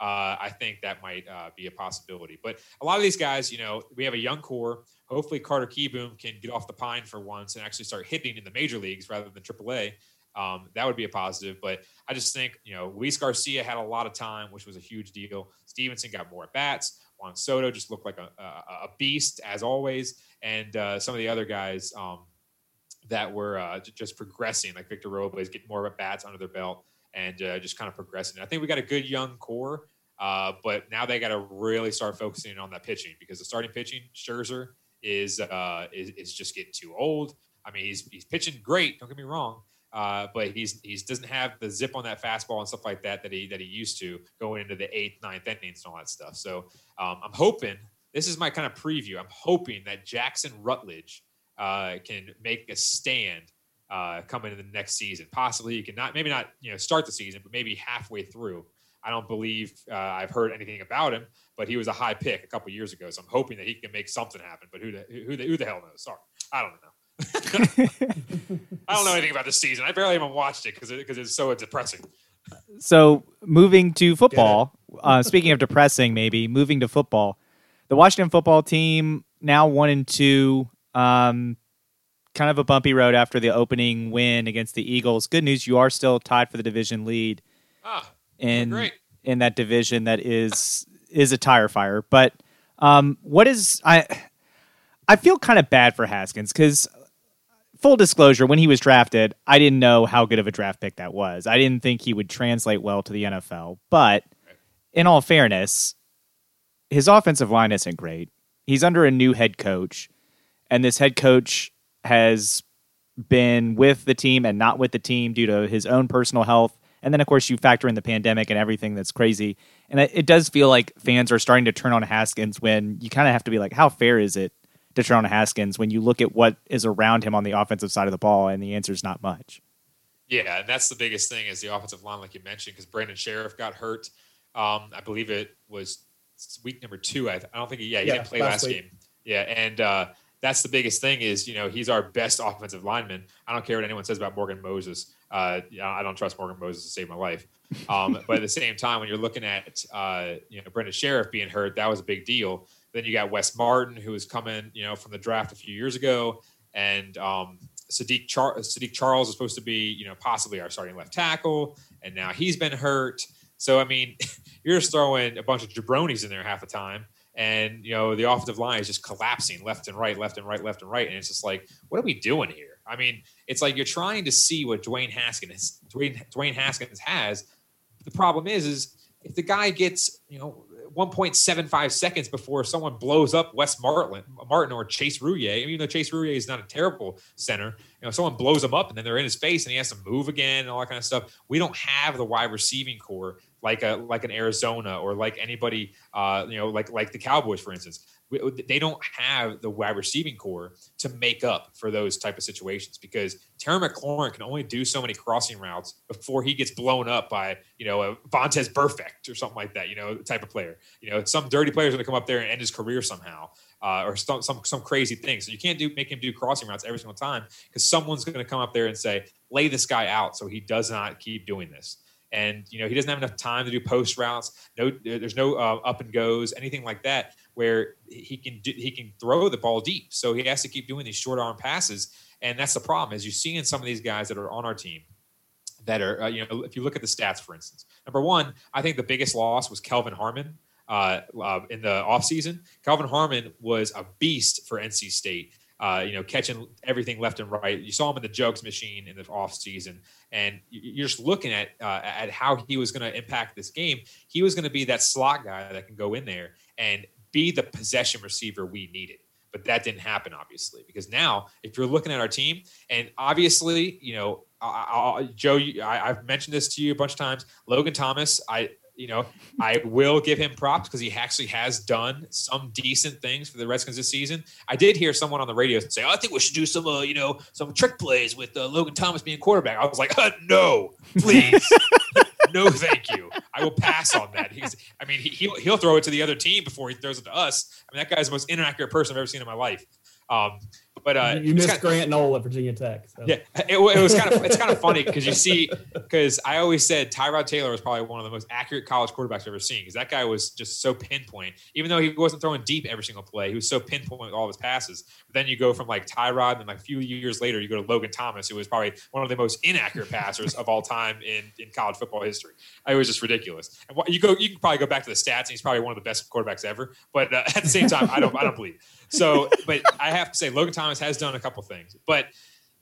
Uh, I think that might uh, be a possibility. But a lot of these guys, you know, we have a young core. Hopefully, Carter Kieboom can get off the pine for once and actually start hitting in the major leagues rather than AAA. Um, that would be a positive. But I just think, you know, Luis Garcia had a lot of time, which was a huge deal. Stevenson got more at bats. Juan Soto just looked like a, a, a beast as always. And uh, some of the other guys, um, that were uh, just progressing, like Victor Robles, getting more at bats under their belt and uh, just kind of progressing. I think we got a good young core, uh, but now they got to really start focusing on that pitching because the starting pitching, Scherzer, is, uh, is is just getting too old. I mean, he's he's pitching great. Don't get me wrong. Uh, but he's he's doesn't have the zip on that fastball and stuff like that that he that he used to going into the eighth, ninth innings and all that stuff. So um, I'm hoping this is my kind of preview. I'm hoping that Jackson Rutledge uh, can make a stand uh, coming in the next season. Possibly he can not, maybe not, you know, start the season, but maybe halfway through. I don't believe uh, I've heard anything about him, but he was a high pick a couple years ago, so I'm hoping that he can make something happen. But who the who the, who the hell knows? Sorry, I don't know. I don't know anything about the season. I barely even watched it because because it, it's so depressing. So moving to football. Uh, speaking of depressing, maybe moving to football, the Washington football team now one and two. Um, kind of a bumpy road after the opening win against the Eagles. Good news, you are still tied for the division lead. Ah, in great. in that division that is is a tire fire. But um, what is I? I feel kind of bad for Haskins because full disclosure, when he was drafted, I didn't know how good of a draft pick that was. I didn't think he would translate well to the NFL. But in all fairness, his offensive line isn't great. He's under a new head coach and this head coach has been with the team and not with the team due to his own personal health. And then, of course, you factor in the pandemic and everything that's crazy. And it, does feel like fans are starting to turn on Haskins when you kind of have to be like, how fair is it to turn on Haskins when you look at what is around him on the offensive side of the ball? And the answer is not much. Yeah, and that's the biggest thing is the offensive line, like you mentioned, because Brandon Scherff got hurt. Um, I believe it was week number two. I, I don't think he, yeah, he yeah, didn't play last, last game. Yeah, and uh, that's the biggest thing is you know he's our best offensive lineman. I don't care what anyone says about Morgan Moses. Uh, I don't trust Morgan Moses to save my life. Um, but at the same time, when you're looking at uh, you know Brendan Scherff being hurt, that was a big deal. Then you got Wes Martin, who was coming you know from the draft a few years ago, and um, Saahdiq, Char- Saahdiq Charles is supposed to be you know possibly our starting left tackle, and now he's been hurt. So I mean, you're just throwing a bunch of jabronis in there half the time and you know the offensive line is just collapsing left and right, left and right, left and right, and it's just like, what are we doing here? I mean, it's like you're trying to see what Dwayne Haskins Dwayne, Dwayne Haskins has. The problem is, is if the guy gets you know 1.75 seconds before someone blows up Wes Martin, Martin or Chase Roullier. Even though Chase Roullier is not a terrible center, you know, someone blows him up and then they're in his face and he has to move again and all that kind of stuff. We don't have the wide receiving core like a like an Arizona or like anybody, uh, you know, like like the Cowboys, for instance they don't have the wide receiving core to make up for those type of situations because Terry McLaurin can only do so many crossing routes before he gets blown up by you know a Vontaze Burfict or something like that. You know, type of player. You know, some dirty player is going to come up there and end his career somehow, uh, or some, some some crazy thing. So you can't do make him do crossing routes every single time because someone's going to come up there and say, "Lay this guy out," so he does not keep doing this and you know he doesn't have enough time to do post routes. No, there's no uh, up and goes, anything like that where he can do, he can throw the ball deep. So he has to keep doing these short arm passes, and that's the problem. As you see in some of these guys that are on our team, that are uh, you know if you look at the stats, for instance, number one, I think the biggest loss was Kelvin Harmon. Uh, uh, in the offseason, Kelvin Harmon was a beast for NC State. Uh, you know, catching everything left and right. You saw him in the jugs machine in the offseason, and you're just looking at uh, at how he was going to impact this game. He was going to be that slot guy that can go in there and be the possession receiver we needed. But that didn't happen, obviously, because now if you're looking at our team, and obviously, you know, I, I, Joe, I, I've mentioned this to you a bunch of times. Logan Thomas, I you know, I will give him props because he actually has done some decent things for the Redskins this season. I did hear someone on the radio say, oh, "I think we should do some, uh, you know, some trick plays with uh, Logan Thomas being quarterback." I was like, uh, "No, please, no, thank you. I will pass on that." He's, I mean, he, he'll he'll throw it to the other team before he throws it to us. I mean, that guy's the most inaccurate person I've ever seen in my life. Um, but uh, you missed kinda, Grant Knoll at Virginia Tech. So. Yeah, it, it, was kind of it's kind of funny because you see because I always said Tyrod Taylor was probably one of the most accurate college quarterbacks I've ever seen because that guy was just so pinpoint. Even though he wasn't throwing deep every single play, he was so pinpoint with all of his passes. But then you go from like Tyrod, and like a few years later, you go to Logan Thomas, who was probably one of the most inaccurate passers of all time in, in college football history. It was just ridiculous. And you go, you can probably go back to the stats, and he's probably one of the best quarterbacks ever. But uh, at the same time, I don't I don't believe. So, but I have to say, Logan Thomas has done a couple things, but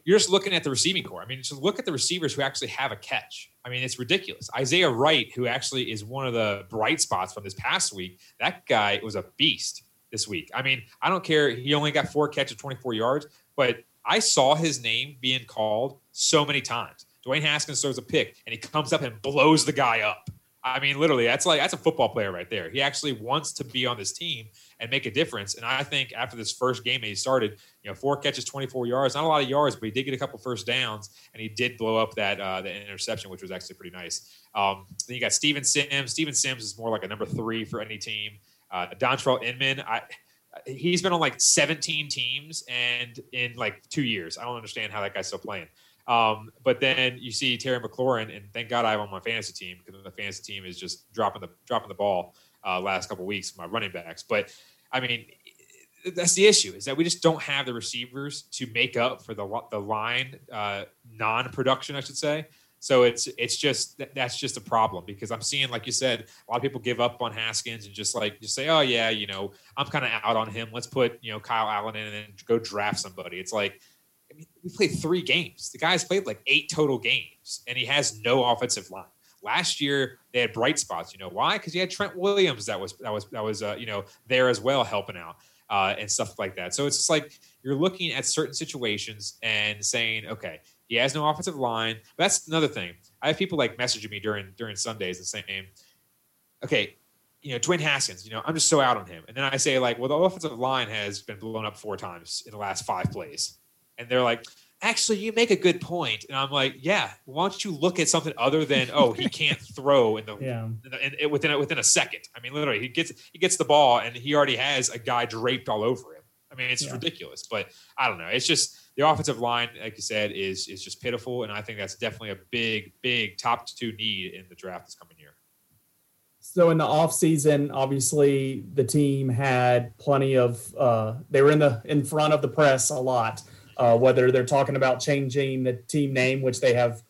you're just looking at the receiving core. I mean, just look at the receivers who actually have a catch. I mean, it's ridiculous. Isaiah Wright, who actually is one of the bright spots from this past week, that guy was a beast this week. I mean, I don't care. He only got four catches, 24 yards, but I saw his name being called so many times. Dwayne Haskins throws a pick and he comes up and blows the guy up. I mean, literally, that's like that's a football player right there. He actually wants to be on this team and make a difference. And I think after this first game he started, you know, four catches, 24 yards, not a lot of yards, but he did get a couple first downs, and he did blow up that uh, the interception, which was actually pretty nice. Um, then you got Steven Sims. Steven Sims is more like a number three for any team. Uh, Dontrelle Inman, I he's been on like 17 teams and in like two years. I don't understand how that guy's still playing. Um, but then you see Terry McLaurin, and thank God I have on my fantasy team because the fantasy team is just dropping the dropping the ball uh, last couple weeks. My running backs, but I mean that's the issue is that we just don't have the receivers to make up for the the line uh, non production, I should say. So it's it's just that's just a problem because I'm seeing, like you said, a lot of people give up on Haskins and just like just say, oh yeah, you know, I'm kind of out on him. Let's put you know Kyle Allen in and go draft somebody. It's like we played three games. The guy's played like eight total games, and he has no offensive line. Last year they had bright spots. You know why? Because you had Trent Williams that was that was that was uh, you know there as well helping out uh, and stuff like that. So it's just like you're looking at certain situations and saying, okay, he has no offensive line. But that's another thing. I have people like messaging me during during Sundays and saying, okay, you know, Dwayne Haskins, you know, I'm just so out on him. And then I say, like, well, the offensive line has been blown up four times in the last five plays and they're like, actually, you make a good point. And I'm like, yeah, why don't you look at something other than, oh, he can't throw in the, yeah. in the in, within a, within a second. I mean, literally, he gets he gets the ball and he already has a guy draped all over him. I mean, it's yeah. ridiculous. But I don't know. It's just the offensive line, like you said, is is just pitiful, and I think that's definitely a big, big top two need in the draft this coming year. So in the off season, obviously the team had plenty of. Uh, they were in the in front of the press a lot uh, whether they're talking about changing the team name, which they have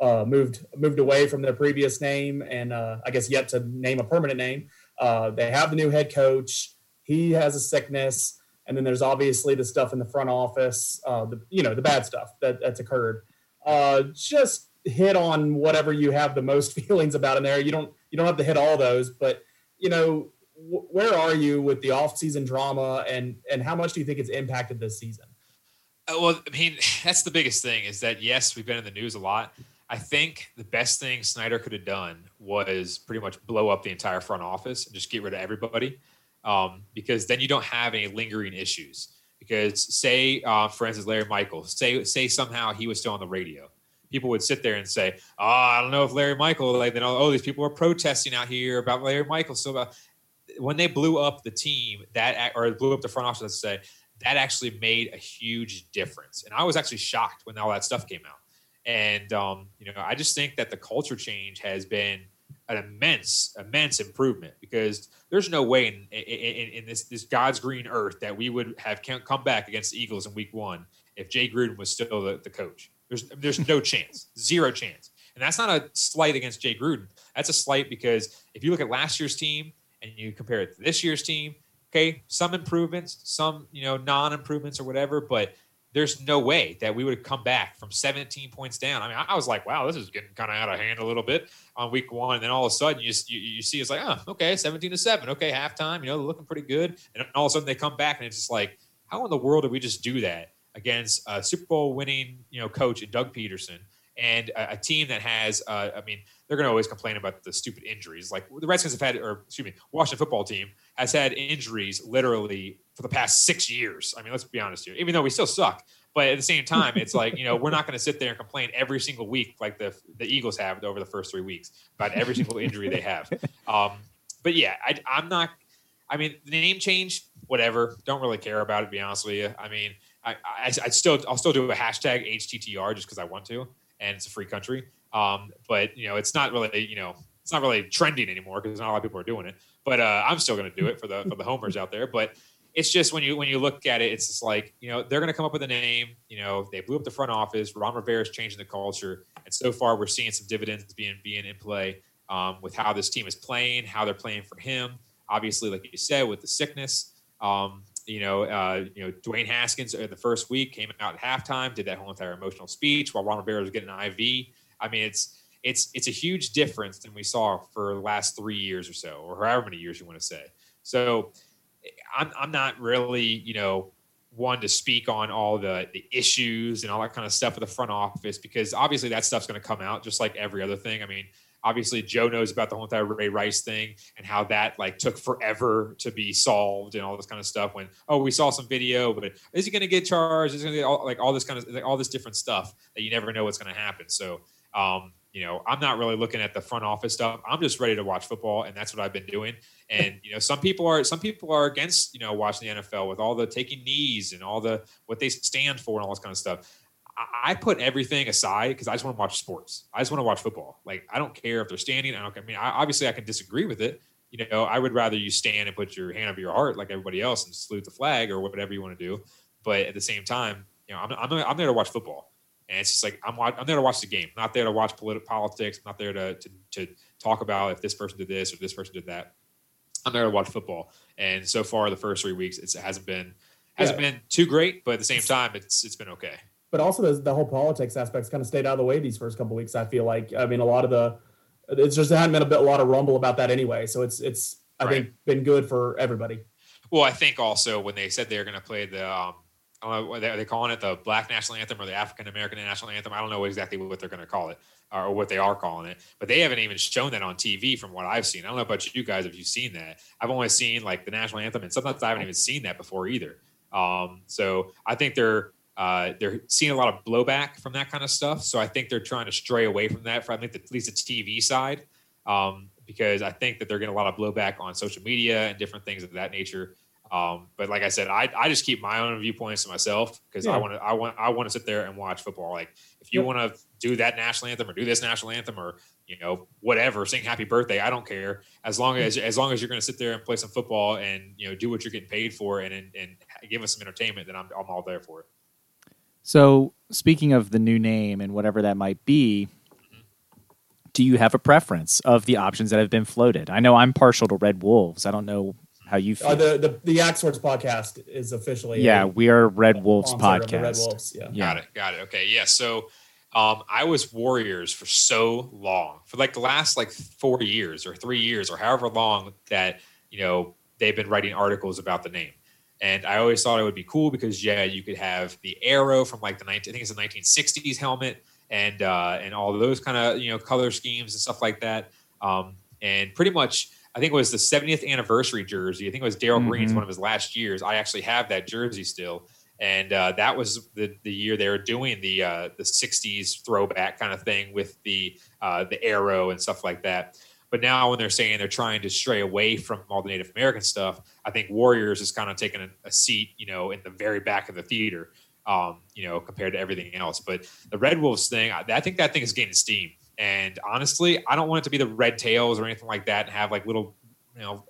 uh, moved moved away from their previous name, and uh, I guess yet to name a permanent name. Uh, they have the new head coach. He has a sickness, and then there's obviously the stuff in the front office, uh, the you know the bad stuff that, that's occurred. Uh, just hit on whatever you have the most feelings about in there. You don't you don't have to hit all those, but you know where are you with the off-season drama, and and how much do you think it's impacted this season? Uh, well, I mean, that's the biggest thing is that yes, we've been in the news a lot. I think the best thing Snyder could have done was pretty much blow up the entire front office and just get rid of everybody, um, because then you don't have any lingering issues. Because say, uh, for instance, Larry Michael, say say somehow he was still on the radio, people would sit there and say, "Oh, I don't know if Larry Michael like they know. Oh, these people are protesting out here about Larry Michael." So about when they blew up the team that or blew up the front office, let's say that actually made a huge difference. And I was actually shocked when all that stuff came out. And um, you know, I just think that the culture change has been an immense, immense improvement because there's no way in, in, in, this, this God's green earth that we would have come back against the Eagles in week one if Jay Gruden was still the, the coach. There's, there's no chance, zero chance. And that's not a slight against Jay Gruden. That's a slight because if you look at last year's team and you compare it to this year's team, okay, some improvements, some, you know, non improvements or whatever, but there's no way that we would have come back from 17 points down. I mean, I was like, wow, this is getting kind of out of hand a little bit on week one. And then all of a sudden you, you, you see it's like, oh, okay, 17 to seven. Okay, halftime, you know, looking pretty good. And all of a sudden they come back and it's just like, how in the world did we just do that against a Super Bowl winning, you know, coach Doug Pederson and a, a team that has, uh, I mean, they're going to always complain about the stupid injuries. Like the Redskins have had, or excuse me, Washington football team has had injuries literally for the past six years. I mean, let's be honest here. Even though we still suck, but at the same time, it's like you know we're not going to sit there and complain every single week like the the Eagles have over the first three weeks about every single injury they have. Um, but yeah, I, I'm not. I mean, the name change, whatever. Don't really care about it. To be honest with you. I mean, I, I, I still I'll still do a hashtag HTTR just because I want to, and it's a free country. Um, but you know, it's not really you know it's not really trending anymore because not a lot of people are doing it. But uh, I'm still going to do it for the for the homers out there. But it's just when you when you look at it, it's just like you know they're going to come up with a name. You know, they blew up the front office. Ron Rivera is changing the culture, and so far we're seeing some dividends being being in play um, with how this team is playing, how they're playing for him. Obviously, like you said, with the sickness, um, you know, uh, you know, Dwayne Haskins in the first week came out at halftime, did that whole entire emotional speech while Ron Rivera was getting an IV. I mean, it's it's it's a huge difference than we saw for the last three years or so, or however many years you want to say. So, I'm I'm not really you know one to speak on all the the issues and all that kind of stuff with the front office because obviously that stuff's going to come out just like every other thing. I mean, obviously Joe knows about the whole entire Ray Rice thing and how that like took forever to be solved and all this kind of stuff. When oh we saw some video, but is he going to get charged? Is going to get all, like all this kind of like, all this different stuff that you never know what's going to happen. So um, you know, I'm not really looking at the front office stuff. I'm just ready to watch football, and that's what I've been doing. And you know, some people are some people are against you know watching the NFL with all the taking knees and all the what they stand for and all this kind of stuff. I put everything aside because I just want to watch sports. I just want to watch football. Like I don't care if they're standing. I don't. I mean, I, obviously I can disagree with it. You know, I would rather you stand and put your hand over your heart like everybody else and salute the flag or whatever you want to do. But at the same time, you know, I'm I'm, I'm there to watch football, and it's just like I'm I'm there to watch the game, not there to watch political politics, not there to, to to talk about if this person did this or this person did that. I'm there to watch football, and so far the first three weeks it hasn't been hasn't yeah. been too great, but at the same time it's it's been okay but also the, the whole politics aspects kind of stayed out of the way these first couple weeks. I feel like I mean a lot of the it's just there hadn't been a bit a lot of rumble about that anyway. So it's it's I right. think been good for everybody. Well, I think also when they said they were going to play the um, are they they're calling it the Black National Anthem or the African American National Anthem? I don't know exactly what they're going to call it or what they are calling it, but they haven't even shown that on TV from what I've seen. I don't know about you guys if you've seen that. I've only seen like the national anthem, and sometimes I haven't even seen that before either. Um, so I think they're uh, they're seeing a lot of blowback from that kind of stuff. So I think they're trying to stray away from that for I think at least the TV side, um, because I think that they're getting a lot of blowback on social media and different things of that nature. Um, but like I said, I, I just keep my own viewpoints to myself because yeah. I want to I want I want to sit there and watch football. Like if you yep. want to do that national anthem or do this national anthem or you know whatever, sing happy birthday, I don't care as long as as long as you're going to sit there and play some football and you know do what you're getting paid for and and, and give us some entertainment, then I'm I'm all there for it. So, speaking of the new name and whatever that might be, do you have a preference of the options that have been floated? I know I'm partial to Red Wolves. I don't know how you feel. Uh, the, the the Yak Sports podcast is officially yeah. We are Red Wolves podcast. Red Wolves, yeah. Got it. Got it. Okay. Yeah. So um, I was Warriors for so long, for like the last like four years or three years or however long that you know, they've been writing articles about the name. And I always thought it would be cool because yeah, you could have the arrow from like the 19, I think it's the 1960s helmet and uh, and all those kind of you know color schemes and stuff like that. Um, and pretty much, I think it was the 70th anniversary jersey. I think it was Daryl mm-hmm. Green's one of his last years. I actually have that jersey still, and uh, that was the the year they were doing the uh, the 60s throwback kind of thing with the uh, the arrow and stuff like that. But now when they're saying they're trying to stray away from all the Native American stuff, I think Warriors is kind of taking a, a seat, you know, in the very back of the theater, um, you know, compared to everything else. But the Red Wolves thing, I, I think that thing is gaining steam. And honestly, I don't want it to be the Red Tails or anything like that and have like little you know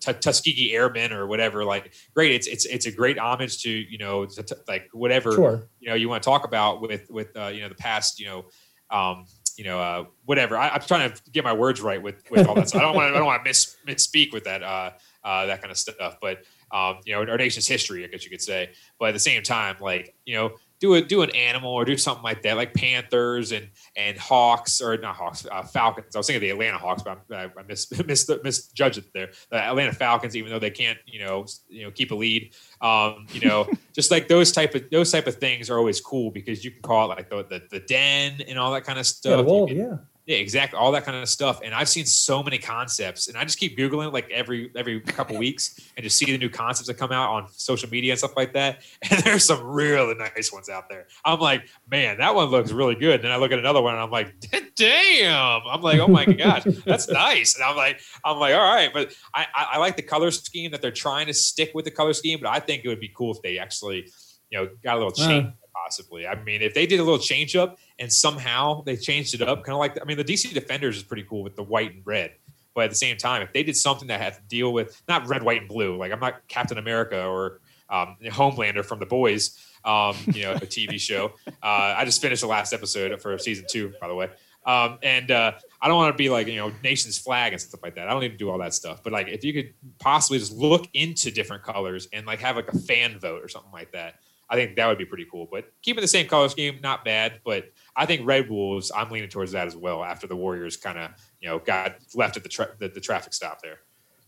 t- Tuskegee Airmen or whatever. Like, great, it's it's it's a great homage to you know to, to, like whatever sure. you know you want to talk about with with uh, you know the past you know um, you know, uh, whatever. I, am trying to get my words right with with all that. So I don't want to I don't want to miss misspeak with that uh, uh, that kind of stuff. But um, you know, our nation's history, I guess you could say. But at the same time, like you know, do a do an animal or do something like that, like Panthers and and Hawks or not Hawks, uh, Falcons. I was thinking of the Atlanta Hawks, but I, I mis, mis, misjudged it there. The Atlanta Falcons, even though they can't, you know, you know, keep a lead, um, you know, just like those type of those type of things are always cool because you can call it like the the, the den and all that kind of stuff. Yeah, well, can, yeah. Yeah, exactly. All that kind of stuff. And I've seen so many concepts, and I just keep googling like every every couple weeks, and just see the new concepts that come out on social media and stuff like that. And there's some really nice ones out there. I'm like, man, that one looks really good. And then I look at another one, and I'm like, damn. I'm like, oh my gosh, that's nice. And I'm like, I'm like, all right. But I, I, I like the color scheme that they're trying to stick with the color scheme. But I think it would be cool if they actually, you know, got a little change. Uh possibly. I mean, if they did a little change up and somehow they changed it up, kind of like I mean, the DC Defenders is pretty cool with the white and red. But at the same time, if they did something that had to deal with not red, white, and blue, like I'm not Captain America or um, Homelander from The Boys, um, you know, a TV show. Uh, I just finished the last episode for season two, by the way. Um, and uh, I don't want to be like you know nation's flag and stuff like that. I don't need to do all that stuff. But like if you could possibly just look into different colors and like have like a fan vote or something like that, I think that would be pretty cool. But keeping the same color scheme, not bad. But I think Red Wolves, I'm leaning towards that as well. After the Warriors kind of you know got left at the, tra- the, the traffic stop there.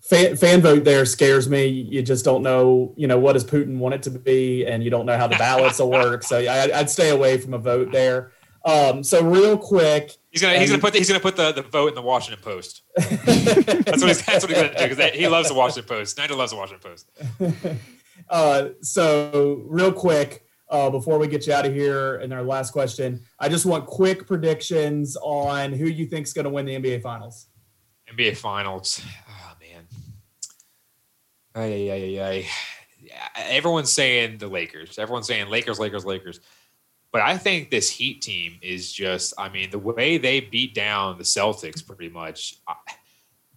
Fan, fan vote there scares me. You just don't know, you know, what does Putin want it to be, and you don't know how the ballots will work. So I, would stay away from a vote there. Um, so real quick, he's gonna he's gonna put the, he's gonna put the, the vote in the Washington Post. that's what he's that's what he's gonna do because he loves the Washington Post. Nigel loves the Washington Post. Uh, so real quick, uh, before we get you out of here and our last question, I just want quick predictions on who you think is going to win the NBA Finals. NBA Finals. Oh man. Ay, ay, ay. Everyone's saying the Lakers. Everyone's saying Lakers, Lakers, Lakers. But I think this Heat team is just, I mean, the way they beat down the Celtics pretty much. I,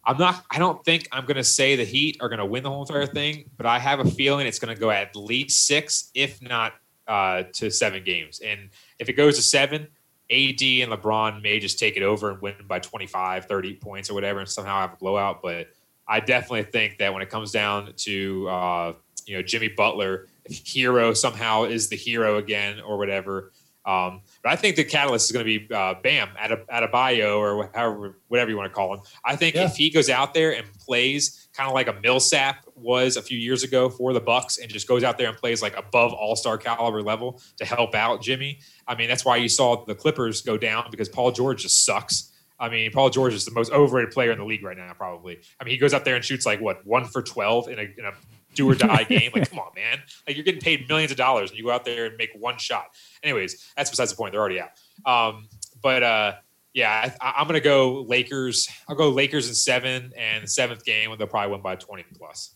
I'm not. I don't think I'm going to say the Heat are going to win the whole entire thing, but I have a feeling it's going to go at least six, if not uh, to seven games. And if it goes to seven, AD and LeBron may just take it over and win by 25, 30 points or whatever, and somehow have a blowout. But I definitely think that when it comes down to uh, you know Jimmy Butler, Herro somehow is the hero again or whatever. Um, but I think the catalyst is going to be uh, Bam at a Adebayo or however whatever you want to call him. I think yeah. if he goes out there and plays kind of like a Millsap was a few years ago for the Bucks and just goes out there and plays like above All Star caliber level to help out Jimmy. I mean that's why you saw the Clippers go down because Paul George just sucks. I mean, Paul George is the most overrated player in the league right now, probably. I mean, he goes out there and shoots like what one for twelve in a, in a do or die game. Like, come on, man! Like you're getting paid millions of dollars, and you go out there and make one shot. Anyways, that's besides the point. They're already out. Um, but uh, yeah, I, am gonna go Lakers. I'll go Lakers in seven, and the seventh game, and they'll probably win by 20 plus.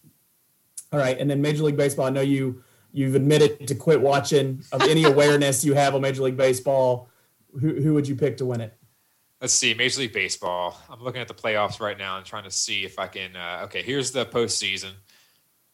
All right, and then Major League Baseball. I know you you've admitted to quit watching of any awareness you have on Major League Baseball. Who who would you pick to win it? Let's see, Major League Baseball. I'm looking at the playoffs right now and trying to see if I can. Uh, okay, here's the postseason.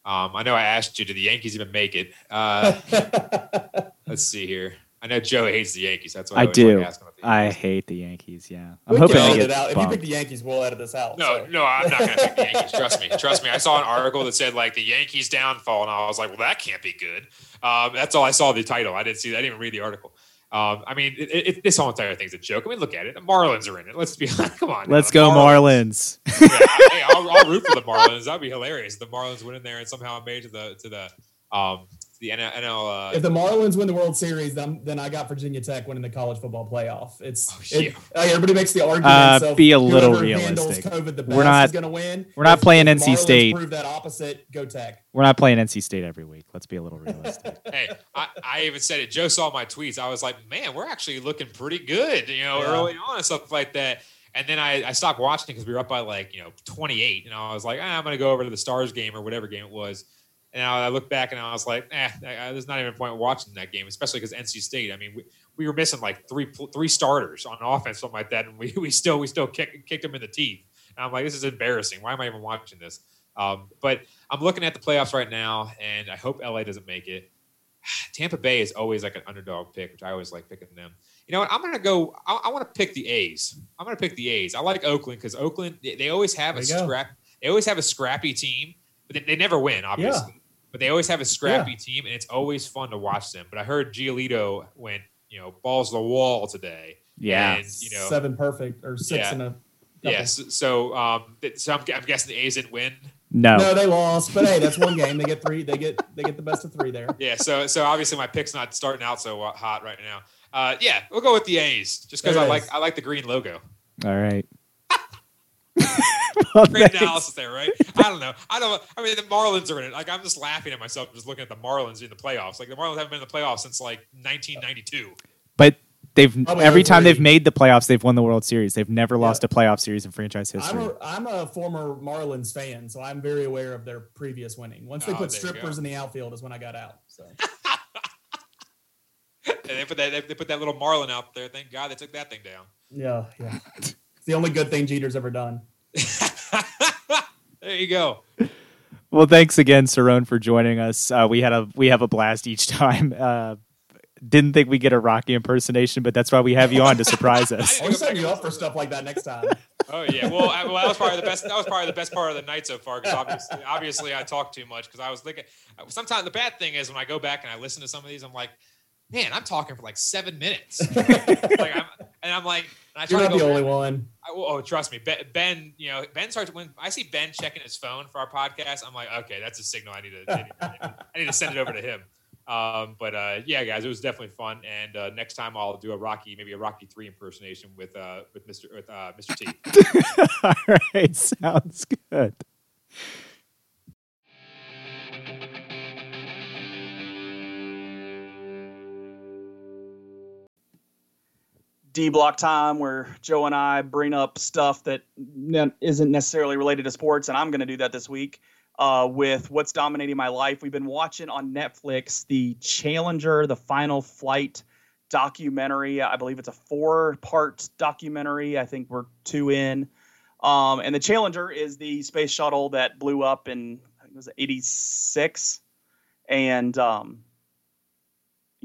Um, I know I asked you, did the Yankees even make it? Uh, let's see here. I know Joe hates the Yankees. That's why I, I do. I hate the Yankees. Yeah, I'm we hoping they get out. If you pick the Yankees, we'll edit this out. No, so. no, I'm not going to pick the Yankees. Trust me. Trust me. I saw an article that said like the Yankees downfall, and I was like, well, that can't be good. Um, that's all I saw the title. I didn't see. That. I didn't even read the article. Um, I mean, it, it, this whole entire thing's a joke. I mean, look at it. The Marlins are in it. Let's be honest. Come on. Let's The go Marlins. yeah, hey, I'll, I'll root for the Marlins. That'd be hilarious. The Marlins went in there and somehow made to the to the um the NL. NL If uh, the Marlins win the World Series, then, then I got Virginia Tech winning the college football playoff. It's Oh, it- like, everybody makes the argument. Uh, so be a little realistic. COVID the best We're not- going to win. we're not If- playing if NC Marlins State. Prove that opposite. Go Tech. We're not playing NC State every week. Let's be a little realistic. hey, I, I even said it. Joe saw my tweets. I was like, man, we're actually looking pretty good, you know, Yeah. early on and stuff like that. And then I, I stopped watching because we were up by like, you know, 28. And I was like, ah, I'm going to go over to the Stars game or whatever game it was. And I look back and I was like, eh, there's not even a point watching that game, especially because NC State. I mean, we, we were missing like three three starters on offense, something like that, and we, we still we still kick, kicked them in the teeth. And I'm like, this is embarrassing. Why am I even watching this? Um, but I'm looking at the playoffs right now, and I hope LA doesn't make it. Tampa Bay is always like an underdog pick, which I always like picking them. You know what? I'm gonna go. I, I want to pick the A's. I'm gonna pick the A's. I like Oakland because Oakland they, they always have a There go. scrap. They always have a scrappy team, but they, they never win, obviously. But they always have a scrappy team, and it's always fun to watch them. But I heard Giolito went, you know, balls to the wall today. Yeah. and you know, seven perfect or six Yeah. and a. couple. yes. So, um, so I'm, I'm guessing the A's didn't win. No. No, they lost, but hey, that's one game. They get three. They get they get the best of three there. Yeah, so so obviously my pick's not starting out so uh, hot right now. Uh, yeah, we'll go with the A's just because I it like. I like the green logo. All right. Well, Great thanks. analysis there, right? I don't know. I don't. I mean, the Marlins are in it. Like I'm just laughing at myself just looking at the Marlins in the playoffs. Like the Marlins haven't been in the playoffs since like 1992. But they've Probably every time they've made the playoffs, they've won the World Series. They've never lost a playoff series in franchise I'm history. a I'm a former Marlins fan, so I'm very aware of their previous winning. Once they Oh, put there you trippers go. in the outfield is when I got out. So And they put that they put that little Marlin out there. Thank God they took that thing down. yeah, yeah. It's the only good thing Jeter's ever done. there you go. Well, thanks again, Cerrone, for joining us. Uh, we had a we have a blast each time. Uh, didn't think we get a Rocky impersonation, but that's why we have you on to surprise us. I'll set you up for stuff like that next time. Oh yeah, well, I, well, that was probably the best. That was probably the best part of the night so far. Because obviously, obviously, I talk too much because I was thinking. Sometimes the bad thing is when I go back and I listen to some of these, I'm like, man, I'm talking for like seven minutes. like I'm, and I'm like, and I try You're to not go the only back- one. I, oh, trust me, ben, ben. You know, Ben starts when I see Ben checking his phone for our podcast. I'm like, okay, that's a signal. I need to. I need, I need to send it over to him. Um, but uh, yeah, guys, it was definitely fun. And uh, next time I'll do a Rocky, maybe a Rocky three impersonation with uh, with Mr. with uh, Mr. T. All right, sounds good. D block time where Joe and I bring up stuff that isn't necessarily related to sports, and I'm going to do that this week uh, with what's dominating my life. We've been watching on Netflix the Challenger, the Final Flight documentary. I believe it's a four-part documentary. I think we're two in, um, and the Challenger is the space shuttle that blew up in I think it was '86, and um,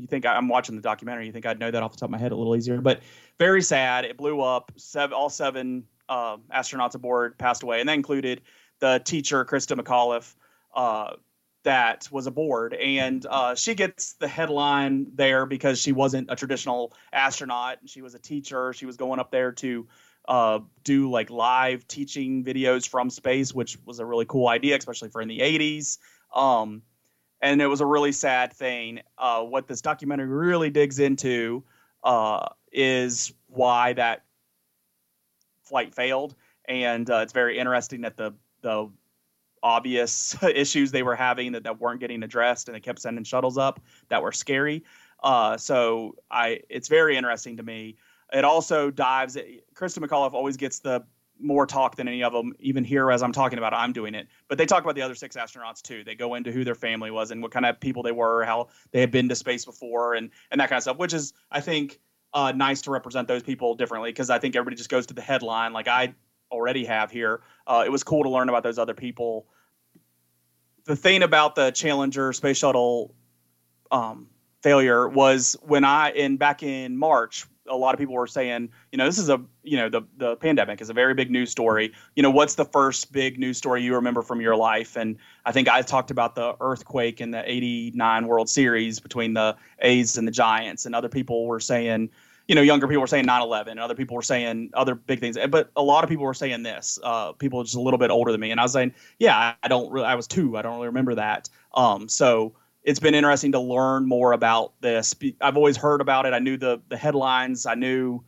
you think I'm watching the documentary, you think I'd know that off the top of my head a little easier. But very sad. It blew up. Seven, all seven uh, astronauts aboard passed away, and that included the teacher, Christa McAuliffe, uh, that was aboard. And uh, she gets the headline there because she wasn't a traditional astronaut. And she was a teacher. She was going up there to uh, do like live teaching videos from space, which was a really cool idea, especially for in the 80s. Um, and it was a really sad thing. Uh, what this documentary really digs into uh, is why that flight failed, and uh, it's very interesting that the the obvious issues they were having that, that weren't getting addressed, and they kept sending shuttles up that were scary. Uh, so I, it's very interesting to me. It also dives. Christa McAuliffe always gets the more talk than any of them. Even here, as I'm talking about, it, I'm doing it. But they talk about the other six astronauts too. They go into who their family was and what kind of people they were, how they had been to space before, and and that kind of stuff. Which is, I think, uh, nice to represent those people differently because I think everybody just goes to the headline like I already have here. Uh, it was cool to learn about those other people. The thing about the Challenger space shuttle um, failure was when I in back in March a lot of people were saying, you know, this is a, you know, the the pandemic is a very big news story. You know, what's the first big news story you remember from your life? And I think I talked about the earthquake in the '89 World Series between the A's and the Giants, and other people were saying, you know, younger people were saying 9/11, and other people were saying other big things. But a lot of people were saying this. Uh, people just a little bit older than me, and I was saying, yeah, I don't really. I was two. I don't really remember that. Um, so it's been interesting to learn more about this. I've always heard about it. I knew the the headlines. I knew